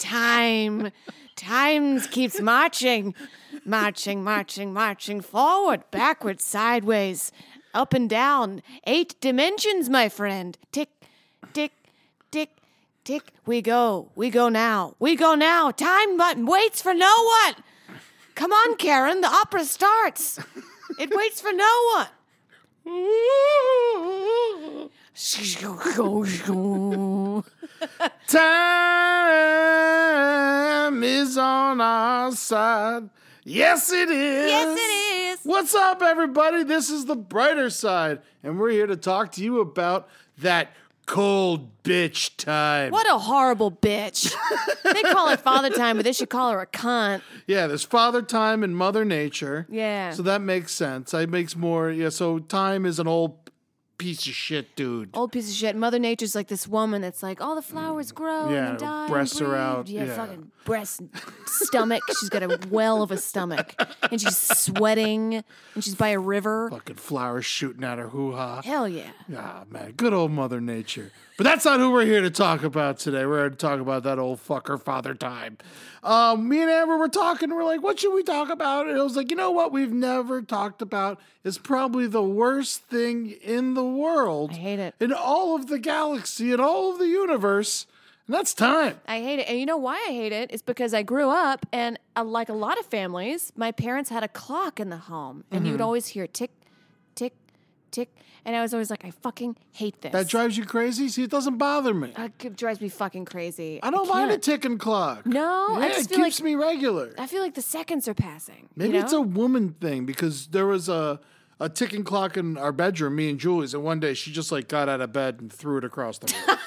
Time. Time keeps marching. Marching, marching, marching forward, backwards, sideways, up and down. Eight dimensions, my friend. Tick, tick, tick, tick. We go. We go now. We go now. Time button waits for no one. Come on, Karen. The opera starts. It waits for no one. Time is on our side. Yes, it is. Yes, it is. What's up, everybody? This is the brighter side, and we're here to talk to you about that cold bitch time. What a horrible bitch. they call it father time, but they should call her a cunt. Yeah, there's father time and mother nature. Yeah. So that makes sense. It makes more. Yeah. So time is an old piece of shit, dude. Old piece of shit. Mother Nature's like this woman that's like, all the flowers grow Yeah, and die. and breasts are out, Yeah, yeah. fucking breasts, stomach. She's got a well of a stomach, and she's sweating, and she's by a river. Fucking flowers shooting out her hoo ha. Hell yeah. Ah, man, good old Mother Nature. But that's not who we're here to talk about today. We're here to talk about that old fucker, Father Time. Um, me and Amber were talking. We're like, what should we talk about? And I was like, you know what? We've never talked about is probably the worst thing in the world. I hate it. In all of the galaxy, in all of the universe. And that's time. I hate it. And you know why I hate it? It's because I grew up and uh, like a lot of families, my parents had a clock in the home and Mm-hmm. you would always hear tick, tick, tick. And I was always like, I fucking hate this. That drives you crazy? See, it doesn't bother me. Uh, it drives me fucking crazy. I don't mind a ticking clock. No, yeah, I it keeps like- me regular. I feel like the seconds are passing. Maybe you know? it's a woman thing because there was a a ticking clock in our bedroom, me and Julie's, and one day she just like got out of bed and threw it across the room.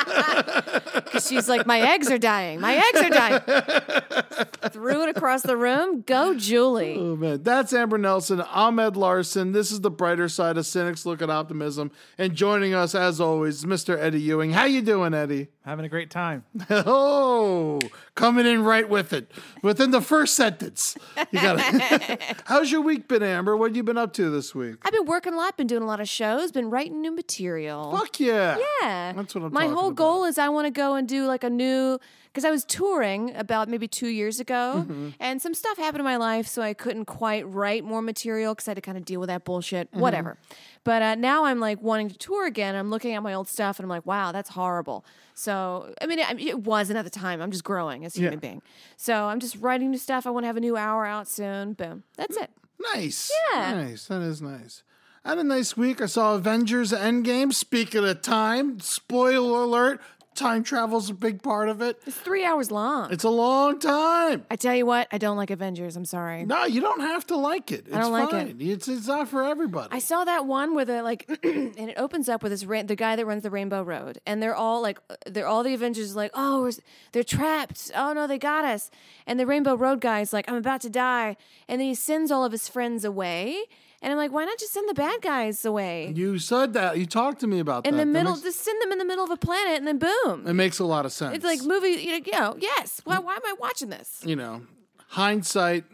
Because she's like, my eggs are dying. My eggs are dying. Threw it across the room. Go, Julie. oh man, that's Amber Nelson, I'm Ed Larson. This is the brighter side of cynics look at optimism, and joining us as always, Mr. Eddie Ewing. How you doing, Eddie? Having a great time. Oh, coming in right with it within the first sentence. You got it. How's your week been, Amber? What have you been up to this week? I've been working a lot, been doing a lot of shows, been writing new material. Fuck yeah. Yeah. That's what I'm My talking whole about. goal is I want to go and do like a new because I was touring about maybe two years ago, Mm-hmm. and some stuff happened in my life, so I couldn't quite write more material because I had to kind of deal with that bullshit. Mm-hmm. Whatever. But uh, now I'm like wanting to tour again. I'm looking at my old stuff, and I'm like, wow, that's horrible. So I mean, it, it wasn't at the time. I'm just growing as a human being. So I'm just writing new stuff. I want to have a new hour out soon. Boom. That's it. Nice. Yeah. Nice. That is nice. I had a nice week. I saw Avengers Endgame. Speaking of time, spoiler alert, time travel's a big part of it. It's three hours long. It's a long time. I tell you what, I don't like Avengers. I'm sorry. No, you don't have to like it. It's don't like fine. It's it's not for everybody. I saw that one where the like, and it opens up with this ra- the guy that runs the Rainbow Road, and they're all like, they're all the Avengers like, oh, we're, they're trapped. Oh no, they got us. And the Rainbow Road guy's like, I'm about to die, and then he sends all of his friends away, and I'm like, why not just send the bad guys away you said that. You talked to me about in that. In the middle? makes- Just send them in the middle of a planet, and then boom. it makes a lot of sense. It's like movie, you know, you know yes. Why, why am I watching this? you know, hindsight,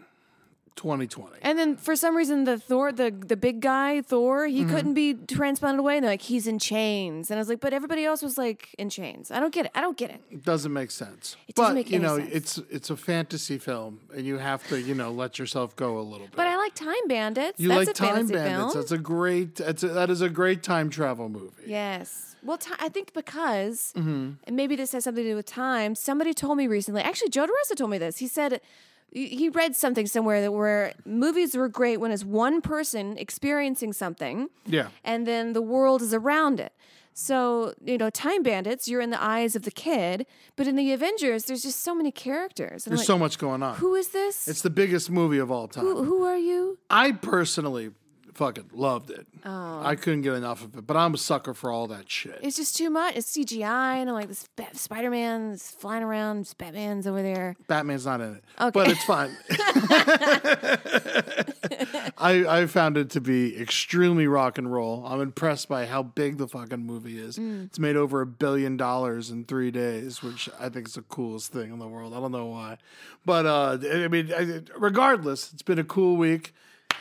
twenty twenty. And then for some reason, the Thor, the the big guy Thor, he Mm-hmm. couldn't be transplanted away. And they're like, he's in chains. And I was like, but everybody else was like in chains. I don't get it. I don't get it. It doesn't make sense. It doesn't make you any know, sense. it's it's a fantasy film, and you have to you know let yourself go a little bit. But I like Time Bandits. you That's like a Time Bandits? film. That's a great. That's a, that is a great time travel movie. Yes. Well, ti I think because, Mm-hmm. and maybe this has something to do with time. Somebody told me recently. Actually, Joe DeRosa told me this. He said he read something somewhere that where movies were great when it's one person experiencing something, Yeah. and then the world is around it. So you know, Time Bandits, you're in the eyes of the kid, but in the Avengers, there's just so many characters. And There's like, so much going on. Who is this? It's the biggest movie of all time. who, who are you? I personally fucking loved it. Oh. I couldn't get enough of it, but I'm a sucker for all that shit. It's just too much. It's CGI, and I'm like, this Ba- Spider Man's flying around, this Batman's over there. Batman's not in it, Okay. but it's fine. I I found it to be extremely rock and roll. I'm impressed by how big the fucking movie is. Mm. It's made over a billion dollars in three days, which I think is the coolest thing in the world. I don't know why, but uh, I mean, regardless, it's been a cool week,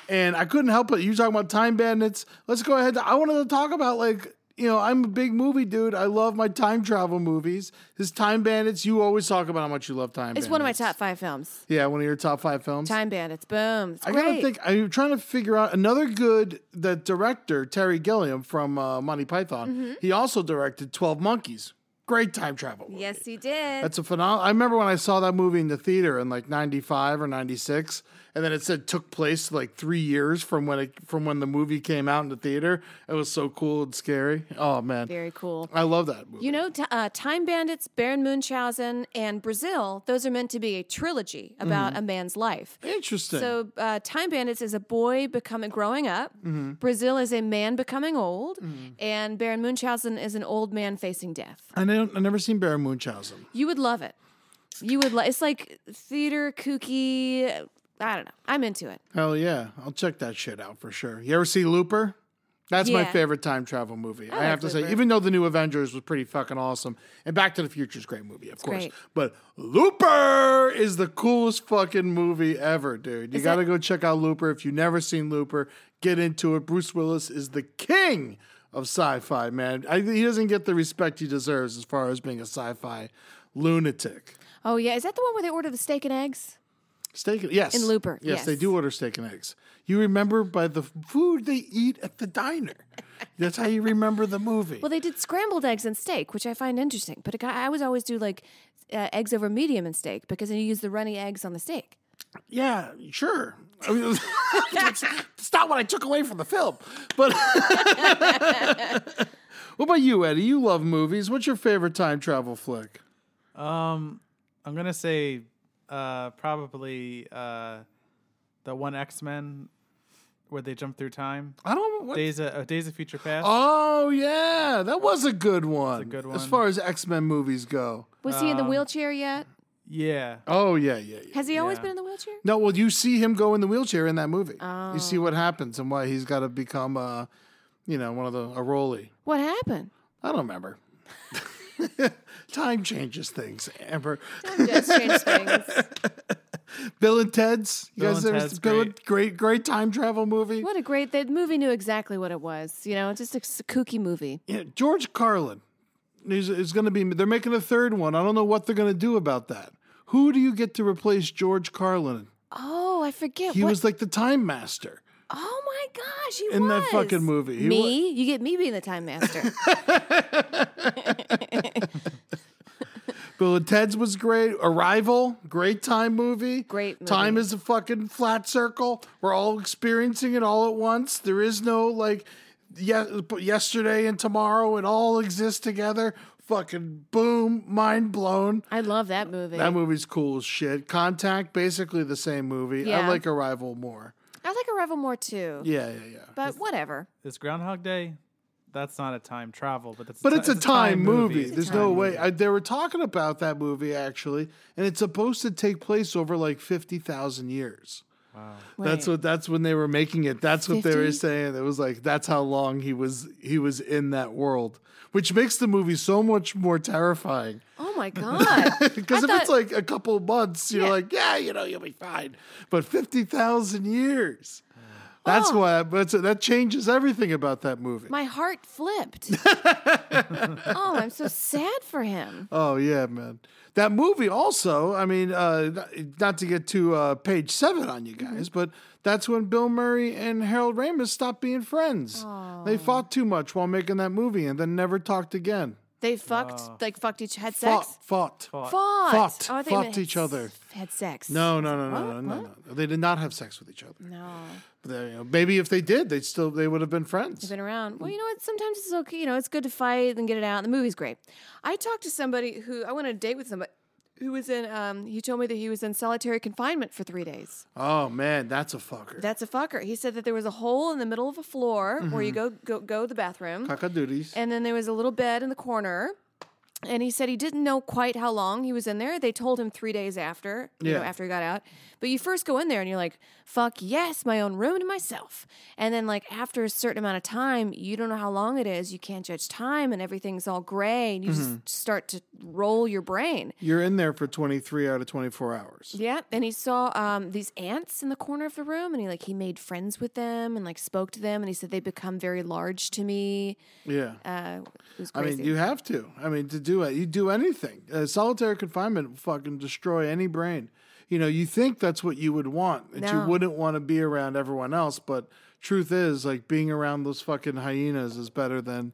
and I couldn't help it. You talking about time bandits? Let's go ahead. I wanted to talk about like you know, I'm a big movie dude. I love my time travel movies. His Time Bandits, you always talk about how much you love Time Bandits. It's one of my top five films. Yeah, one of your top five films. Time Bandits. Boom. It's I great. gotta think. I'm trying to figure out another good. The director Terry Gilliam from uh, Monty Python. Mm-hmm. He also directed Twelve Monkeys. Great time travel. movie. Yes, he did. That's a phenomenal. I remember when I saw that movie in the theater in like '95 or '96, and then it said took place like three years from when it from when the movie came out in the theater. It was so cool and scary. Oh man, Very cool. I love that movie. You know, t- uh, Time Bandits, Baron Munchausen, and Brazil, those are meant to be a trilogy about a man's life. Interesting. So, uh, Time Bandits is a boy becoming growing up. Mm-hmm. Brazil is a man becoming old, and Baron Munchausen is an old man facing death. I don't. I never seen Baron Munchausen. You would love it. You would. Li- it's like theater kooky. I don't know. I'm into it. Hell yeah, I'll check that shit out for sure. You ever see Looper? That's my favorite time travel movie. I, like have to say, even though the new Avengers was pretty fucking awesome, and Back to the Future is a great movie, of course. great. But Looper is the coolest fucking movie ever, dude. You got to go check out Looper if you've never seen Looper. Get into it. Bruce Willis is the king of sci-fi, man. I, he doesn't get the respect he deserves as far as being a sci-fi lunatic. Oh yeah, is that the one where they order the steak and eggs? Steak, yes. In Looper, Yes, they do order steak and eggs. You remember by the food they eat at the diner. That's how you remember the movie. Well, they did scrambled eggs and steak, which I find interesting. But guy, I always always do like uh, eggs over medium and steak because then you use the runny eggs on the steak. yeah, sure. I mean, that's, that's not what I took away from the film. But what about you, Eddie? You love movies. What's your favorite time travel flick? Um, I'm gonna say uh, probably uh, the one X Men where they jump through time. I don't. What? Days of uh, Days of Future Past. Oh yeah, that was a good one. That's a good one. As far as X Men movies go. Was he in Um, the wheelchair yet? Yeah. Oh yeah, yeah, yeah. Has he always yeah. been in the wheelchair? No, well, you see him go in the wheelchair in that movie. You see Oh. what happens and why he's got to become, uh, you know, one of the a Rolly. What happened? I don't remember. Time changes things, Amber. Just change things. Bill and Ted's. You Bill guys and ever Ted's Bill and- great, great time travel movie. What a great! The movie knew exactly what it was. You know, just a s- kooky movie. Yeah, George Carlin is, is going to be. They're making a third one. I don't know what they're going to do about that. Who do you get to replace George Carlin? Oh, I forget. He what? was like the Time Master. oh my gosh, he in that fucking movie. He me, you get me being the time master. Bill and Ted's was great. Arrival, great time movie. Great movie. Time is a fucking flat circle. We're all experiencing it all at once. There is no like ye- yesterday and tomorrow. It all exists together. fucking boom, mind blown. I love that movie. That movie's cool as shit. Contact, basically the same movie. I like Arrival more. I like Arrival more too. Yeah, yeah, yeah. But whatever. It's Groundhog Day? That's not a time travel, but that's But ti- it's a time movie. There's no time way. I, they were talking about that movie actually, and it's supposed to take place over like fifty thousand years. That's what. That's when they were making it. That's what they were saying. It was like that's how long he was. He was in that world, which makes the movie so much more terrifying. Oh my god. Because I if it's like a couple of months, you're Yeah. like, yeah, you know, you'll be fine. But fifty thousand years. That's Oh. why. That's, that changes everything about that movie. My heart flipped. oh, I'm so sad for him. Oh yeah, man. That movie also, I mean, uh, not- to get to uh, page seven on you guys, but that's when Bill Murray and Harold Ramis stopped being friends. They fought too much while making that movie and then never talked again. They fucked, like fucked each, had Fought, sex. fought. Fought. Fought. Oh, I thought you Fought meant had each other. Had sex. No, no, no, no, What? no, no, no. They did not have sex with each other. No. They, you know, maybe if they did, they'd still they would have been friends. been around. Well, you know what? Sometimes it's okay. You know, it's good to fight and get it out. The movie's great. I talked to somebody who I went on a date with somebody who was in. Um, he told me that he was in solitary confinement for three days. Oh man, that's a fucker. That's a fucker. He said that there was a hole in the middle of a floor where you go go go to the bathroom, Cockadoodies. and then there was a little bed in the corner. And he said he didn't know quite how long he was in there. They told him three days after, you know, after he got out. But you first go in there and you're like, fuck yes, my own room to myself. And then, like, after a certain amount of time, you don't know how long it is. You can't judge time and everything's all gray and you Mm-hmm. just start to roll your brain. You're in there for 23 out of 24 hours. Yeah, and he saw um, these ants in the corner of the room, and he like he made friends with them and like spoke to them, and he said they become very large to me. Yeah. Uh, it was crazy. I mean, you have to. I mean, to do it, you do anything. Uh, solitary confinement will fucking destroy any brain. You know, you think that's what you would want, that you wouldn't want to be around everyone else, but truth is, like being around those fucking hyenas is better than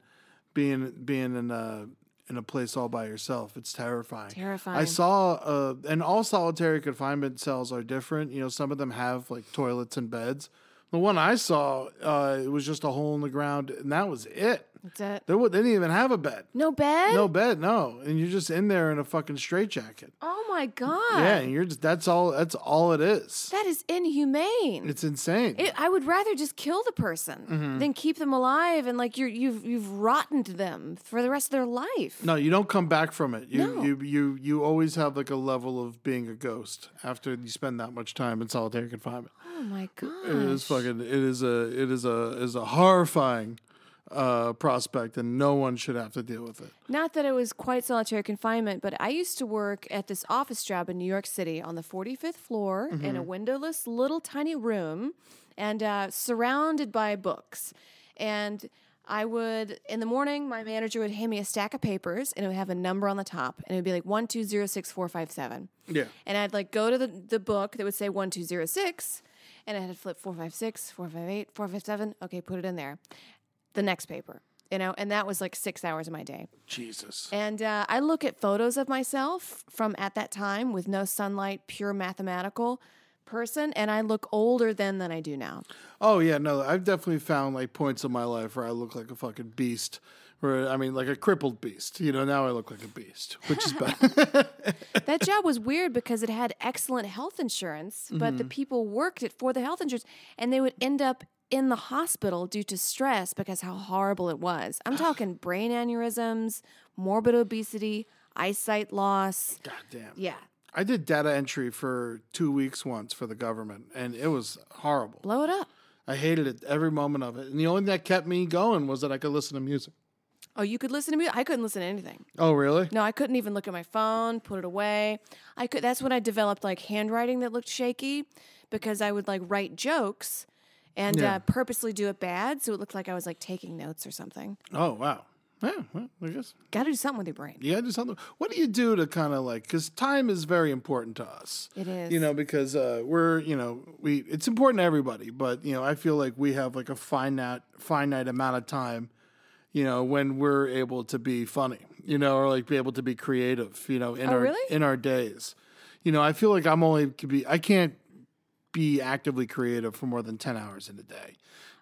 being being in a in a place all by yourself. It's terrifying. Terrifying. I saw, uh, and all solitary confinement cells are different. You know, some of them have like toilets and beds. The one I saw, uh, it was just a hole in the ground, and that was it. That's it. There they didn't even have a bed. No bed. No bed, no. And you're just in there in a fucking straitjacket. Oh my god. Yeah, and you're just that's all that's all it is. That is inhumane. It's insane. It, I would rather just kill the person Mm-hmm. than keep them alive and like you're you've you've rottened them for the rest of their life. no, you don't come back from it. You No. you you you always have like a level of being a ghost after you spend that much time in solitary confinement. Oh my god. It is fucking it is a it is a is a horrifying uh prospect and no one should have to deal with it. Not that it was quite solitary confinement, but I used to work at this office job in New York City on the 45th floor in Mm-hmm. a windowless little tiny room and uh, surrounded by books. And I would, in the morning, my manager would hand me a stack of papers and it would have a number on the top and it would be like 1206457. Yeah. And I'd like go to the, the book that would say 1206 and I had to flip 456, 458, 457. Okay, put it in there. The next paper, you know, and that was like six hours of my day. Jesus. And uh, I look at photos of myself from at that time with no sunlight, pure mathematical person, and I look older then than I do now. Oh yeah, no, I've definitely found like points in my life where I look like a fucking beast. Where I mean, like a crippled beast. You know, now I look like a beast, which is bad. That job was weird because it had excellent health insurance, but the people worked it for the health insurance, and they would end up in the hospital due to stress because how horrible it was. I'm talking brain aneurysms, morbid obesity, eyesight loss. God damn. Yeah, I did data entry for two weeks once for the government, and it was horrible. blow it up. I hated it every moment of it. And the only thing that kept me going was that I could listen to music. Oh, you could listen to music. I couldn't listen to anything. Oh, really? No, I couldn't even look at my phone, put it away. I could that's when I developed like handwriting that looked shaky because I would like write jokes and Yeah. uh, purposely do it bad so it looked like I was like taking notes or something. Oh, wow. Yeah, well, I guess Got to do something with your brain. you gotta do something. What do you do to kind of like, because time is very important to us. It is. You know, because uh, we're, you know, we, it's important to everybody, but, you know, I feel like we have like a finite, finite amount of time, you know, when we're able to be funny, you know, or like be able to be creative, you know, in Oh, our, really? in our days. You know, I feel like I'm only could be, I can't be actively creative for more than 10 hours in a day.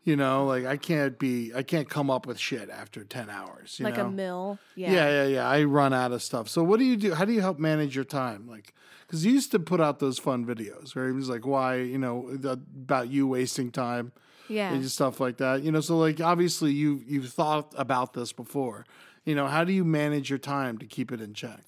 You know, like I can't be I can't come up with shit after 10 hours, you like know? a mill. Yeah. Yeah, yeah, yeah. I run out of stuff. So what do you do? How do you help manage your time? Like, because you used to put out those fun videos, right? It was like why, you know, about you wasting time Yeah. and stuff like that. You know, so like obviously you you've thought about this before. You know, how do you manage your time to keep it in check?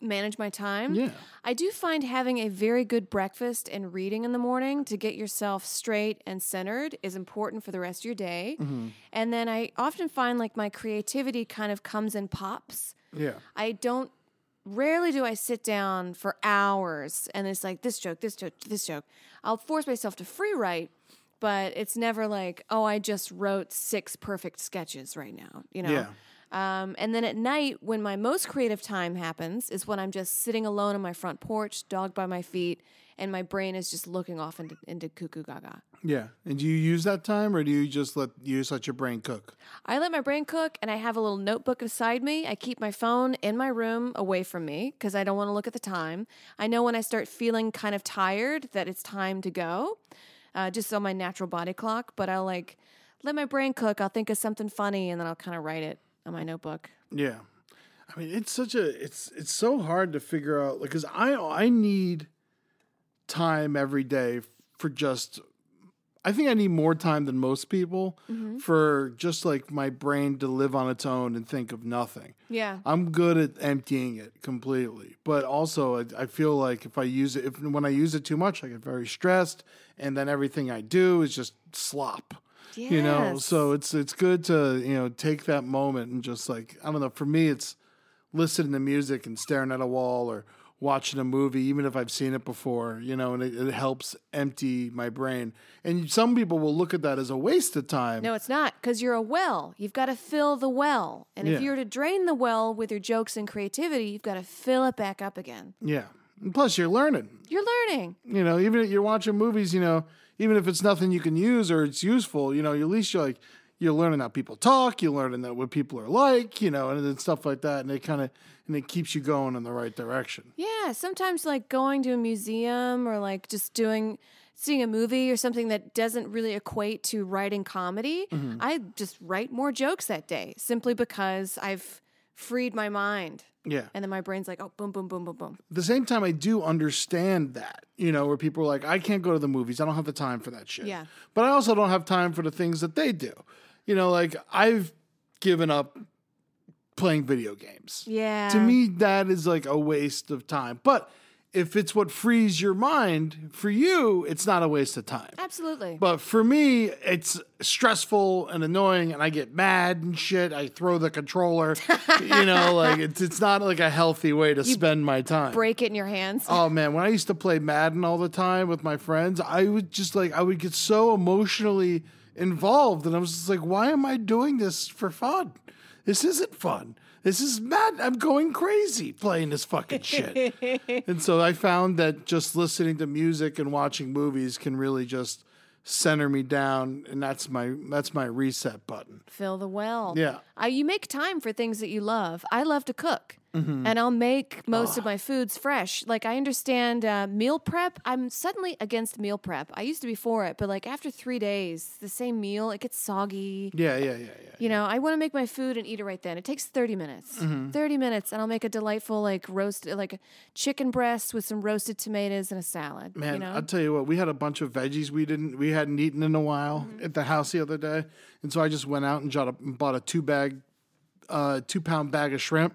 Manage my time? Yeah. I do find having a very good breakfast and reading in the morning to get yourself straight and centered is important for the rest of your day. Mm-hmm. And then I often find like my creativity kind of comes and pops. Yeah. I don't rarely do I sit down for hours and it's like this joke, this joke, this joke. I'll force myself to free write, but it's never like, oh, I just wrote six perfect sketches right now, you know? Yeah. Um, and then at night, when my most creative time happens, is when I'm just sitting alone on my front porch, dog by my feet, and my brain is just looking off into, into cuckoo gaga. Yeah. And do you use that time or do you just let you just let your brain cook? I let my brain cook and I have a little notebook beside me. I keep my phone in my room away from me because I don't want to look at the time. I know when I start feeling kind of tired that it's time to go, uh, just on my natural body clock. But I'll like let my brain cook. I'll think of something funny and then I'll kind of write it on my notebook. Yeah. I mean, it's such a it's it's so hard to figure out like cuz I I need time every day for just I think I need more time than most people mm-hmm. for just like my brain to live on its own and think of nothing. Yeah. I'm good at emptying it completely, but also I, I feel like if I use it, if when I use it too much, I get very stressed, and then everything I do is just slop. You know, so it's it's good to you know take that moment and just like I don't know. For me, it's listening to music and staring at a wall or watching a movie, even if I've seen it before. You know, and it, it helps empty my brain. And some people will look at that as a waste of time. No, it's not because you're a well. You've got to fill the well. And if Yeah. you're to drain the well with your jokes and creativity, you've got to fill it back up again. Yeah. And plus, you're learning. You're learning. you know, even if you're watching movies, you know, even if it's nothing you can use or it's useful, you know, at least you're like you're learning how people talk, you're learning that what people are like, you know, and then stuff like that, and it kind of and it keeps you going in the right direction. Yeah, sometimes like going to a museum or like just doing seeing a movie or something that doesn't really equate to writing comedy, Mm-hmm. I just write more jokes that day simply because I've freed my mind. Yeah. And then my brain's like, oh, boom, boom, boom, boom, boom. At the same time, I do understand that, you know, where people are like, I can't go to the movies. I don't have the time for that shit. Yeah. But I also don't have time for the things that they do. You know, like I've given up playing video games. Yeah. To me, that is like a waste of time. But if it's what frees your mind, for you, it's not a waste of time. Absolutely. But for me, it's stressful and annoying, and I get mad and shit. I throw the controller. you know, like it's it's not like a healthy way to spend my time. Break it in your hands. Oh man, when I used to play Madden all the time with my friends, I would just like I would get so emotionally involved, and I was just like, why am I doing this for fun? This isn't fun. This is mad. I'm going crazy playing this fucking shit. and so I found that just listening to music and watching movies can really just center me down, and that's my that's my reset button. Fill the well. Yeah. Uh, you make time for things that you love. I love to cook. Mm-hmm. And I'll make most of my foods fresh. Like, I understand uh, meal prep. I'm suddenly against meal prep. I used to be for it, but like after three days, the same meal, it gets soggy. Yeah, yeah, yeah, yeah. You know, I want to make my food and eat it right then. It takes 30 minutes. Mm-hmm. 30 minutes, and I'll make a delightful, like, roast, like a chicken breast with some roasted tomatoes and a salad. Man, you know? I'll tell you what, we had a bunch of veggies we didn't we hadn't eaten in a while Mm-hmm. at the house the other day. And so I just went out and bought a, bought a two bag uh two pound bag of shrimp.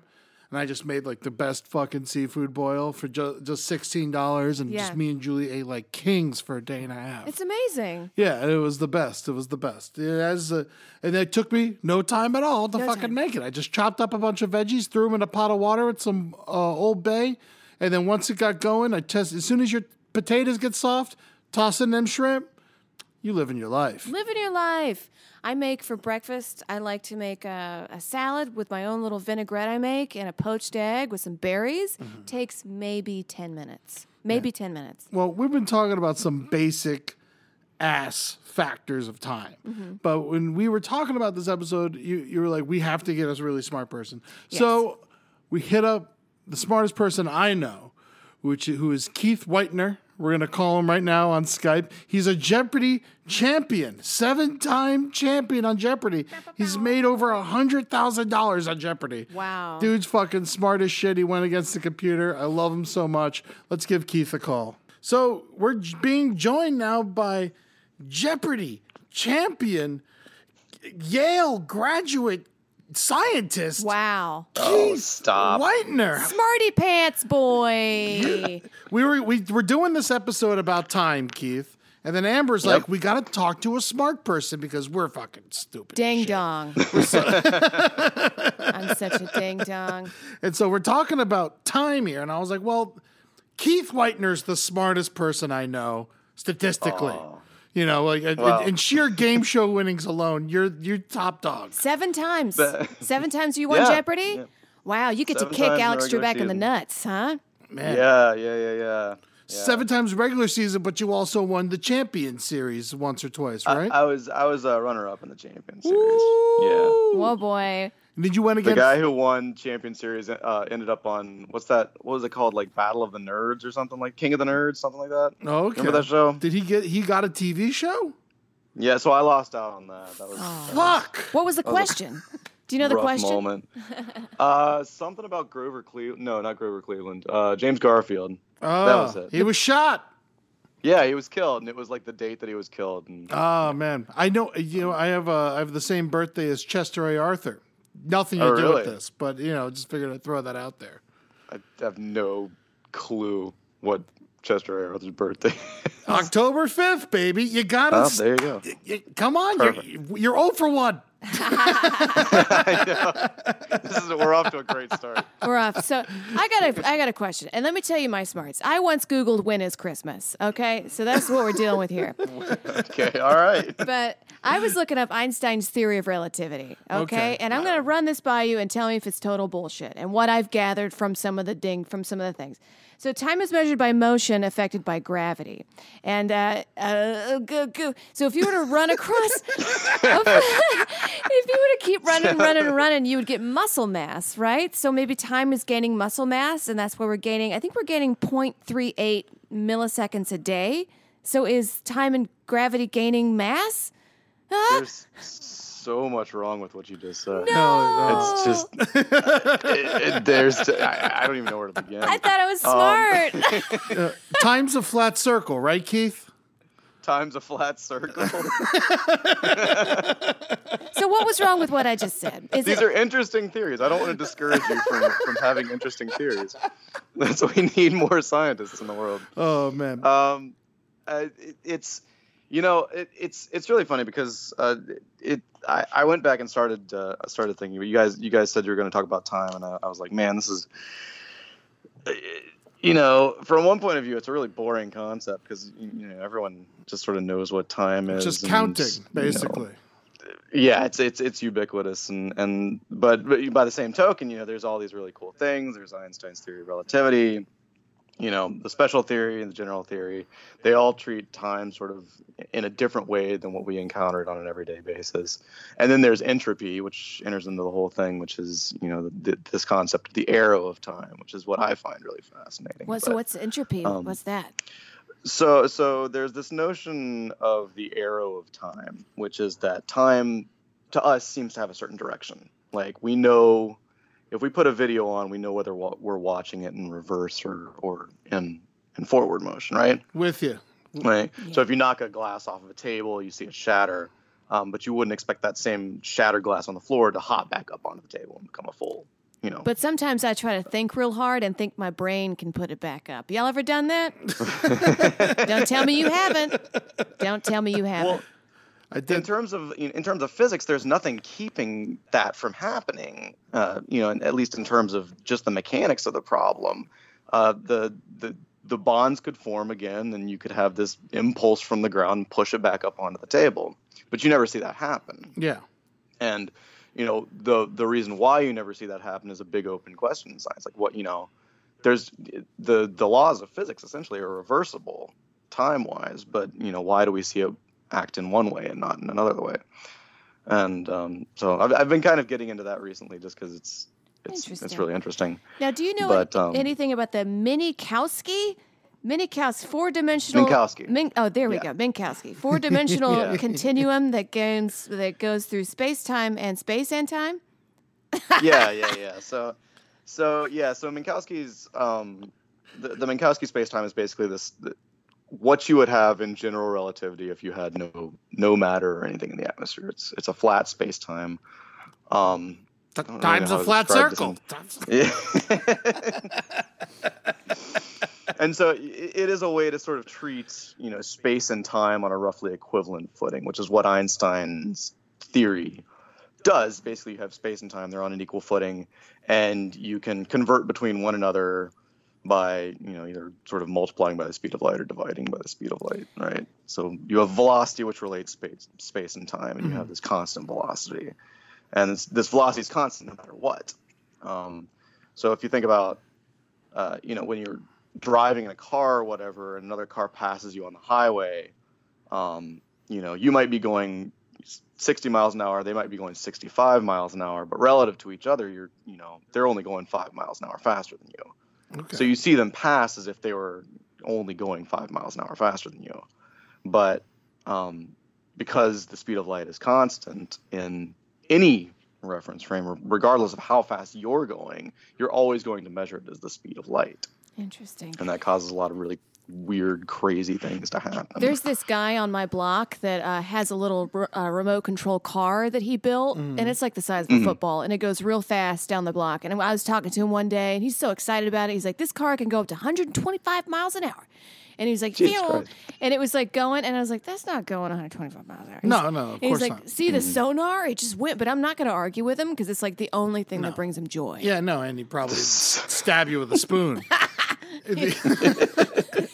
And I just made like the best fucking seafood boil for ju- just sixteen dollars, and Yeah. just me and Julie ate like kings for a day and a half. it's amazing. yeah, it was the best. It was the best. It has, and it took me no time at all to No fucking time. make it. I just chopped up a bunch of veggies, threw them in a pot of water with some uh, Old Bay, and then once it got going, I test. As soon as your potatoes get soft, toss in them shrimp. You live in your life. Living your life. I make for breakfast, I like to make a, a salad with my own little vinaigrette I make and a poached egg with some berries. Mm-hmm. Takes maybe 10 minutes. Maybe 10 minutes. Well, we've been talking about some basic ass factors of time. Mm-hmm. But when we were talking about this episode, you, you were like, we have to get us a really smart person. So we hit up the smartest person I know, which who is Keith Whitener We're going to call him right now on Skype. He's a Jeopardy champion, seven time champion on Jeopardy. He's made over a $100,000 on Jeopardy. Wow. Dude's fucking smart as shit. He went against the computer. I love him so much. Let's give Keith a call. So we're being joined now by Jeopardy champion, Yale graduate scientist, Wow. Oh, stop. Whitener. Smarty pants boy. We were we were doing this episode about time, Keith, and then Amber's Yep. like, "We got to talk to a smart person because we're fucking stupid." as Ding shit." dong. I'm such a ding dong. And so we're talking about time here, and I was like, "Well, Keith Whitener's the smartest person I know statistically." You know, like in- Wow. in, sheer game show winnings alone, you're you're top dog. Seven times. But- Seven times you won Yeah, Jeopardy? yeah. Wow, you get Seven to kick Alex the regular Trebek in the nuts, huh? Man, Yeah, yeah, yeah, yeah. Yeah. seven times regular season, but you also won the champion series once or twice, right? I, was I was a runner up in the champion series. Yeah. Whoa, boy. And did you win against The guy who won champion series uh, ended up on what's that? What was it called? Like Battle of the Nerds or something like King of the Nerds, something like that. Oh, okay. Remember that show? Did he get? He got a TV show? Yeah, so I lost out on that. That was, that was Fuck. What was the question? Do you know a the rough question? moment. uh, something about Grover Cleveland. No, not Grover Cleveland. Uh, James Garfield. Oh, That was it. He was shot. Yeah, he was killed, and it was like the date that he was killed. And Oh man, I know. You know, I have uh, I have the same birthday as Chester A. Arthur. Nothing to Oh, do with this, but you know, just figured I'd throw that out there. I have no clue what Chester A. Arthur's birthday. is. October fifth, baby. You gotta. oh, there you go. come on, you're, you're 0 for one. I know. This is we're off to a great start. We're off. So I got a I got a question, and let me tell you my smarts. I once Googled when is Christmas. Okay, so that's what we're dealing with here. Okay, all right. But I was looking up Einstein's theory of relativity. Okay, Okay. and I'm going to run this by you and tell me if it's total bullshit and what I've gathered from some of the ding from some of the things. So time is measured by motion affected by gravity, and uh, uh, go, go. so if you were to run across, if you were to keep running, running, running, you would get muscle mass, right? So maybe time is gaining muscle mass, and that's where we're gaining. I think we're gaining 0.38 milliseconds a day. So is time and gravity gaining mass? There's so much wrong with what you just said. No, It's just it, it- there's I, I don't even know where to begin. I thought I was Um, smart. Time's a flat circle, right, Keith? Time's a flat circle. so what was wrong with what I just said? Is These it are interesting theories. I don't want to discourage you from, from having interesting theories. That's why we need more scientists in the world. Oh man. Um, uh, it, it's you know it, it's it's really funny because uh, it I, I went back and started uh, started thinking. But You guys you guys said you were going to talk about time, and I, I was like, man, this is. uh, You know, from one point of view, it's a really boring concept because you know everyone just sort of knows what time is. Just and, counting, you know, basically. yeah, it's it's it's ubiquitous, and and but, but by the same token, you know, there's all these really cool things. There's Einstein's theory of relativity, you know, the special theory and the general theory. They all treat time sort of in a different way than what we encountered on an everyday basis. And then there's entropy, which enters into the whole thing, which is you know the, this concept of the arrow of time, which is what I find really fascinating. what, so But- what's entropy? um, what's that? so so there's this notion of the arrow of time which is that time to us seems to have a certain direction like we know if we put a video on we know whether we're watching it in reverse or or in in forward motion right With you. right so if you knock a glass off of a table you see it shatter um, but you wouldn't expect that same shattered glass on the floor to hop back up onto the table and become a full you know But sometimes I try to think real hard and think my brain can put it back up. Y'all ever done that? Don't tell me you haven't. Don't tell me you haven't. I in terms of in terms of physics, there's nothing keeping that from happening. Uh, you know, at least in terms of just the mechanics of the problem, uh, the the the bonds could form again, and you could have this impulse from the ground push it back up onto the table. But you never see that happen. Yeah. And you know, the the reason why you never see that happen is a big open question in science. Like what you know, there's the the laws of physics essentially are reversible time wise, but you know, why do we see it act in one way and not in another way? And um, so I've, I've been kind of getting into that recently, just because it's it's it's really interesting. Now, do you know But, um, anything about the Minkowski Minkowski, four dimensional. Minkowski. Min, oh, there we Yeah. go. Minkowski, four dimensional Yeah. continuum that goes that goes through space time and space and time. yeah, yeah, yeah. So, so yeah, so Minkowski's um, the, the Minkowski space-time is basically this the, what you would have in general relativity if you had no no matter or anything in the atmosphere. It's it's a flat space-time. Um, I don't really Time's a flat circle. Yeah. and so it is a way to sort of treat, you know, space and time on a roughly equivalent footing, which is what Einstein's theory does. Basically, you have space and time; they're on an equal footing, and you can convert between one another by, you know, either sort of multiplying by the speed of light or dividing by the speed of light, right? So you have velocity, which relates space, space and time, and you have this constant velocity, and this, this velocity is constant no matter what. Um, so if you think about, uh, you know, when you're driving in a car or whatever, and another car passes you on the highway, um, you know, you might be going 60 miles an hour, they might be going 65 miles an hour, but relative to each other, you're, you know, they're only going five miles an hour faster than you. So you see them pass as if they were only going five miles an hour faster than you. But um, because the speed of light is constant in any reference frame, regardless of how fast you're going, you're always going to measure it as the speed of light. Interesting. And that causes a lot of really weird, crazy things to happen. There's this guy on my block that uh, has a little re- uh, remote control car that he built, Mm. and it's like the size of a football, and it goes real fast down the block. And I was talking to him one day, and he's so excited about it. He's like, "This car can go up to 125 miles an hour," and he's like, Jesus "Phew." And it was like going, and I was like, "That's not going 125 miles an hour." No, He's- no, of and he's like, not. "See the sonar? It just went." But I'm not going to argue with him because it's like the only thing that brings him joy. Yeah, no, and he probably stab you with a spoon.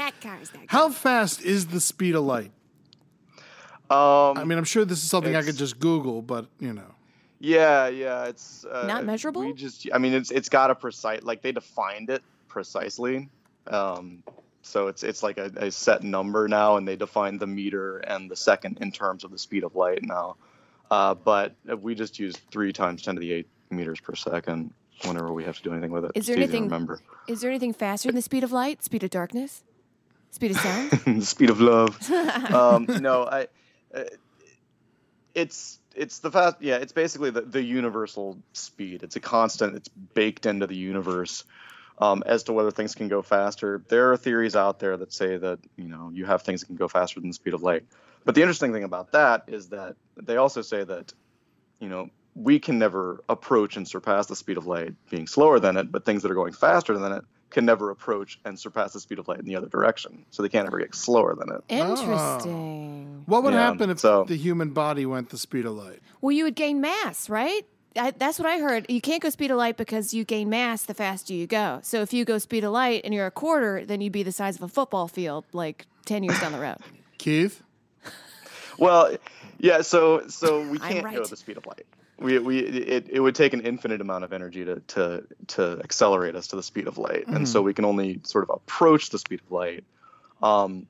that car's that. How fast is the speed of light? Um, I mean, I'm sure this is something I could just Google, but you know. Yeah, yeah, it's uh, Not measurable? We just, I mean, it's it's got a precise, like they defined it precisely. Um, so it's it's like a, a set number now, and they define the meter and the second in terms of the speed of light now. Uh, but we just use three times ten to the eight meters per second whenever we have to do anything with it. Is there It's anything- remember? Is there anything faster than the speed of light? Speed of darkness? Speed of sound? the speed of love. um, no, I. Uh, it's it's the fast. Yeah, it's basically the, the universal speed. It's a constant. It's baked into the universe. Um, as to whether things can go faster, there are theories out there that say that you know you have things that can go faster than the speed of light. But the interesting thing about that is that they also say that you know we can never approach and surpass the speed of light being slower than it, but things that are going faster than it can never approach and surpass the speed of light in the other direction. So they can't ever get slower than it. Interesting. Ah. What would Yeah, happen if so- the human body went the speed of light? Well, you would gain mass, right? I, that's what I heard. You can't go speed of light because you gain mass the faster you go. So if you go speed of light and you're a quarter, then you'd be the size of a football field like 10 years down the road. Keith? Well, yeah. So so we can't go the speed of light. We we it, it would take an infinite amount of energy to to to accelerate us to the speed of light, and so we can only sort of approach the speed of light. Um,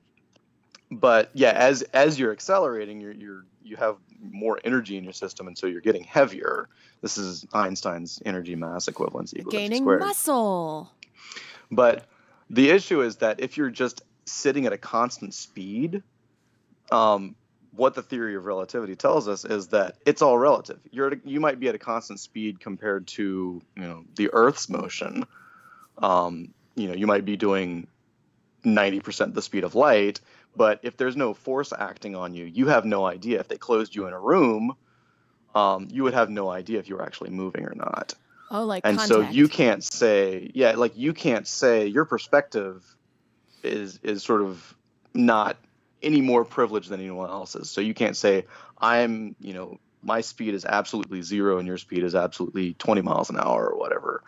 but yeah, as as you're accelerating, you're you're you have more energy in your system, and so you're getting heavier. This is Einstein's energy mass equals mc Gaining squared. muscle. But the issue is that if you're just sitting at a constant speed, um, what the theory of relativity tells us is that it's all relative. You're at you might be at a constant speed compared to you know the Earth's motion. Um, you know you might be doing 90% the speed of light, but if there's no force acting on you, you have no idea. If they closed you in a room, um, you would have no idea if you were actually moving or not Oh, like and contact. so you can't say yeah like you can't say your perspective is is sort of not any more privileged than anyone else's. So you can't say i'm you know my speed is absolutely zero and your speed is absolutely 20 miles an hour or whatever.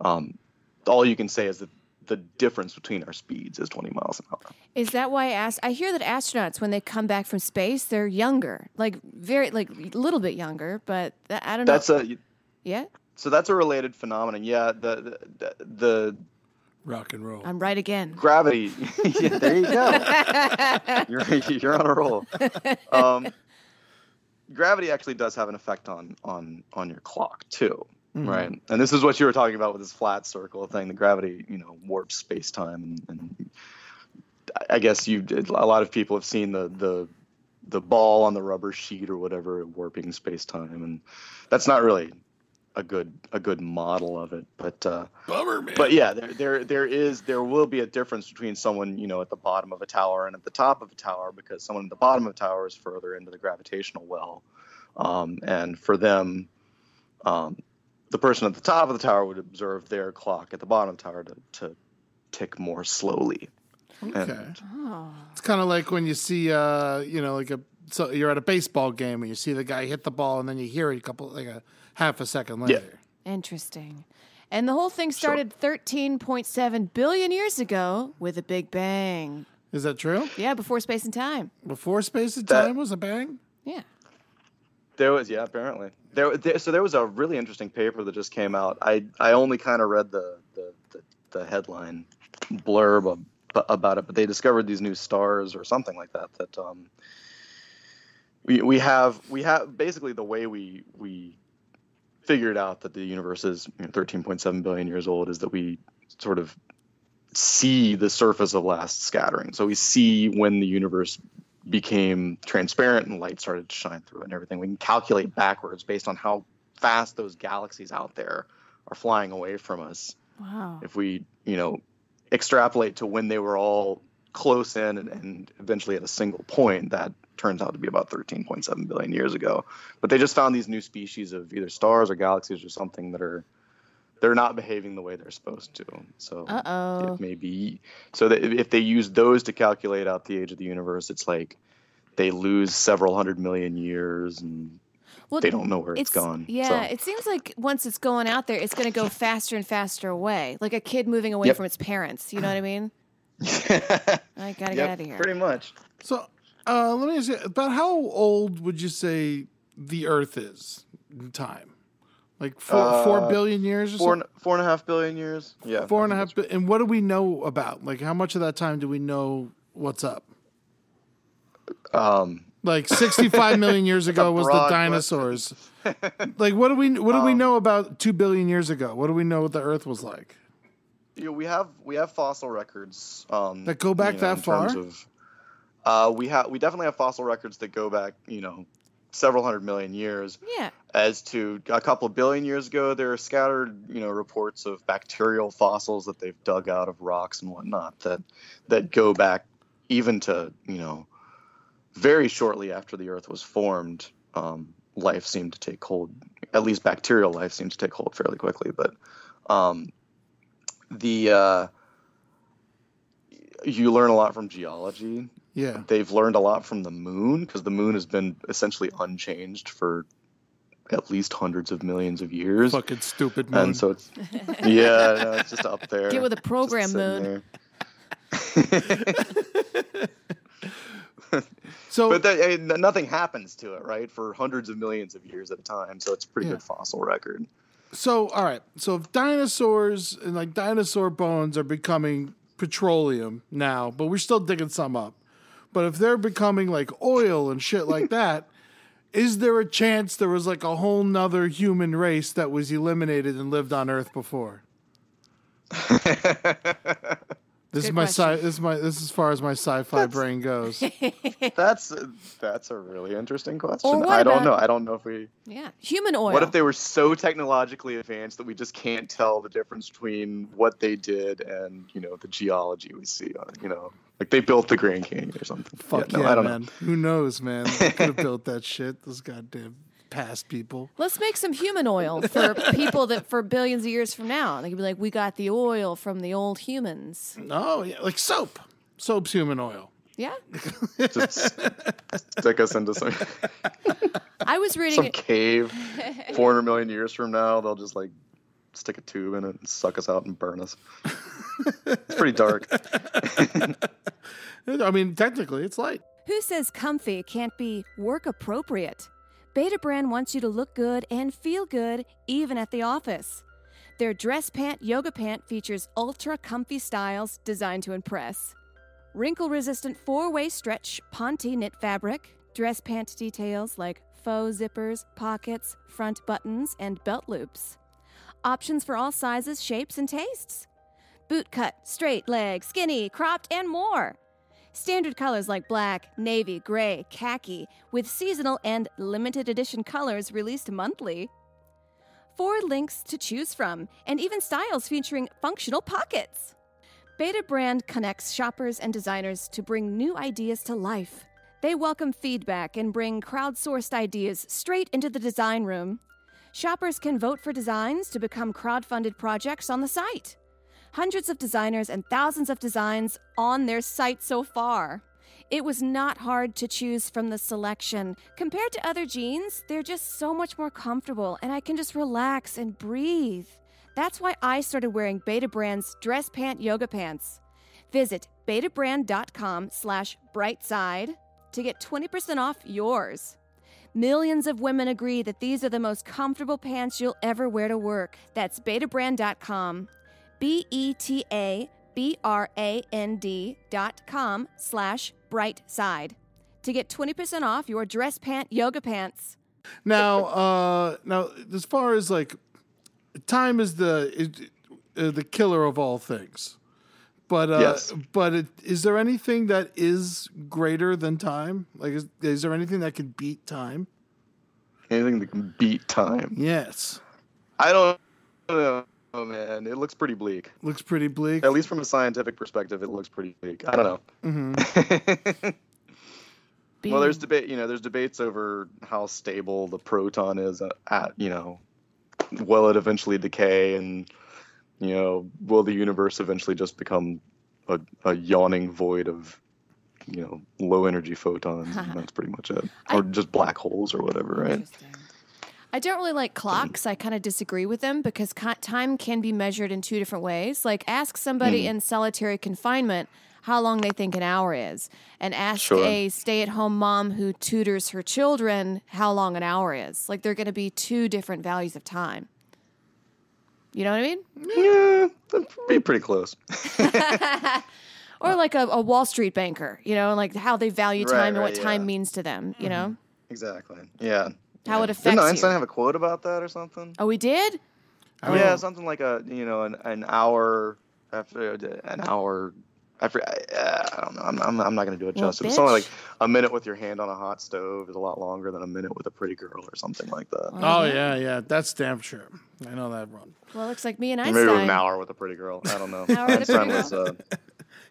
Um, all you can say is that the difference between our speeds is 20 miles an hour. Is that why ast- I hear that astronauts, when they come back from space, they're younger, like very, like a little bit younger, but I don't know. that's a yeah, so that's a related phenomenon. Yeah the the, the Rock and roll. I'm right again. gravity. yeah, there you go. you're you're on a roll. Um, gravity actually does have an effect on on on your clock too. Right. And this is what you were talking about with this flat circle thing. The gravity, you know, warps space time, and, and I guess you did. A lot of people have seen the the the ball on the rubber sheet or whatever warping space time, and that's not really a good a good model of it. But uh, Bummer, man. but yeah, there there there is there will be a difference between someone you know at the bottom of a tower and at the top of a tower because someone at the bottom of a tower is further into the gravitational well, um, and for them, um, the person at the top of the tower would observe their clock at the bottom of the tower to, to tick more slowly. okay. Oh. It's kind of like when you see, uh, you know, like a so you're at a baseball game and you see the guy hit the ball and then you hear it a couple like a half a second later. Interesting. And the whole thing started 13.7 billion years ago with a Big Bang. Is that true? Yeah, before space and time. Before space and That- time was a bang. Yeah. There was yeah, apparently there, there. So there was a really interesting paper that just came out. I I only kind of read the the, the the headline blurb ab- about it, but they discovered these new stars or something like that. That um we we have we have basically the way we we figured out that the universe is you know, 13.7 billion years old is that we sort of see the surface of last scattering. So we see when the universe became transparent and light started to shine through it and everything. We can calculate backwards based on how fast those galaxies out there are flying away from us. Wow. If we, you know, extrapolate to when they were all close in and, and eventually at a single point, that turns out to be about 13.7 billion years ago. But they just found these new species of either stars or galaxies or something that are they're not behaving the way they're supposed to. So Uh-oh. it may be so that if they use those to calculate out the age of the universe, it's like they lose several hundred million years and Well, they don't know where it's gone, Yeah, so. it seems like once it's going out there, it's going to go faster and faster away, like a kid moving away Yep. from its parents. You know what I mean? I gotta get out of here. pretty much. So uh, let me ask you about how old would you say the Earth is in time? Like four, four Uh, billion years or Four something? four and a half billion years. Yeah. Four and a half. bi- And what do we know about? Like, how much of that time do we know what's up? Um, Like 65 million years ago was the dinosaurs. like, what do we what do we Um, know about two billion years ago? What do we know what the Earth was like? you know, we have we have fossil records um, That go back you know, that far? Of, uh, we have we definitely have fossil records that go back, you know, several hundred million years. Yeah. As to a couple of billion years ago, there are scattered, you know, reports of bacterial fossils that they've dug out of rocks and whatnot that that go back even to, you know, very shortly after the Earth was formed. Um, life seemed to take hold. At least bacterial life seemed to take hold fairly quickly. But um, the uh, you learn a lot from geology Yeah. they've learned a lot from the moon because the moon has been essentially unchanged for at least hundreds of millions of years. Fucking stupid moon. And so it's yeah, no, it's just up there. Get with a program, moon. so but that, eh, n- nothing happens to it, right? For hundreds of millions of years at a time. So it's a pretty Yeah. good fossil record. So, all right. So, if dinosaurs and like dinosaur bones are becoming petroleum now, but we're still digging some up. But if they're becoming like oil and shit like that, is there a chance there was like a whole nother human race that was eliminated and lived on Earth before? This is Good my sci- this is my this is as far as my sci-fi brain goes. That's that's a really interesting question. Or what I don't about- know. I don't know if we. Yeah. Human oil. What if they were so technologically advanced that we just can't tell the difference between what they did and you know the geology we see? On, it, you know, like they built the Grand Canyon or something. Fuck no, yeah, I don't man. Who knows, man? They could have built that shit. Those goddamn past people. Let's make some human oil for people that for billions of years from now. They could be like, we got the oil from the old humans. Oh yeah, like soap. Soap's human oil. Yeah. Just stick us into some I was reading some it. cave. Four hundred million years from now, they'll just like stick a tube in it and suck us out and burn us. it's pretty dark. I mean, technically, it's light. Who says comfy can't be work appropriate? Betabrand wants you to look good and feel good even at the office. Their dress pant yoga pant features ultra comfy styles designed to impress. Wrinkle resistant four way stretch Ponte knit fabric, dress pant details like faux zippers, pockets, front buttons, and belt loops. Options for all sizes, shapes, and tastes. Boot cut, straight leg, skinny, cropped, and more. Standard colors like black, navy, gray, khaki, with seasonal and limited edition colors released monthly. Four links to choose from, and even styles featuring functional pockets. Betabrand connects shoppers and designers to bring new ideas to life. They welcome feedback and bring crowdsourced ideas straight into the design room. Shoppers can vote for designs to become crowd-funded projects on the site. Hundreds of designers and thousands of designs on their site so far. It was not hard to choose from the selection. Compared to other jeans, they're just so much more comfortable and I can just relax and breathe. That's why I started wearing Betabrand's dress pant yoga pants. Visit betabrand.com slash brightside to get 20% off yours. Millions of women agree that these are the most comfortable pants you'll ever wear to work. That's betabrand.com. B E T A B R A N D dot com slash bright side to get 20% off your dress pant yoga pants. Now, uh, now, as far as like time is the is, uh, the killer of all things, but uh, Yes. but it, is there anything that is greater than time? Like, is, is there anything that can beat time? Anything that can beat time. Yes, I don't know, man. It looks pretty bleak. looks pretty bleak. At least from a scientific perspective, it looks pretty bleak. I don't know. Mm-hmm. well, there's debate. You know, there's debates over how stable the proton is at. You know, will it eventually decay, and you know, will the universe eventually just become a, a yawning void of you know low energy photons? and that's pretty much it, or just black holes or whatever, right? I don't really like clocks. I kind of disagree with them because time can be measured in two different ways. Like, ask somebody Hmm. in solitary confinement how long they think an hour is, and ask Sure. a stay at home mom who tutors her children how long an hour is. Like, they're going to be two different values of time. You know what I mean? Yeah, that'd be pretty close. Or like a, a Wall Street banker, you know, like how they value Right, time and right, what time yeah. means to them, you know? Exactly. Yeah. How yeah. it affects Didn't you. Einstein have a quote about that or something? Oh, we did? yeah, something like a you know an, an hour after an hour after uh, I don't know. I'm I'm, I'm not gonna do it Well, justice. It's only like a minute with your hand on a hot stove is a lot longer than a minute with a pretty girl or something like that. Oh yeah, yeah, that's damn sure. I know that one. Well, it looks like me and Or Einstein. Maybe with an hour with a pretty girl. I don't know. Hour with a Einstein was uh,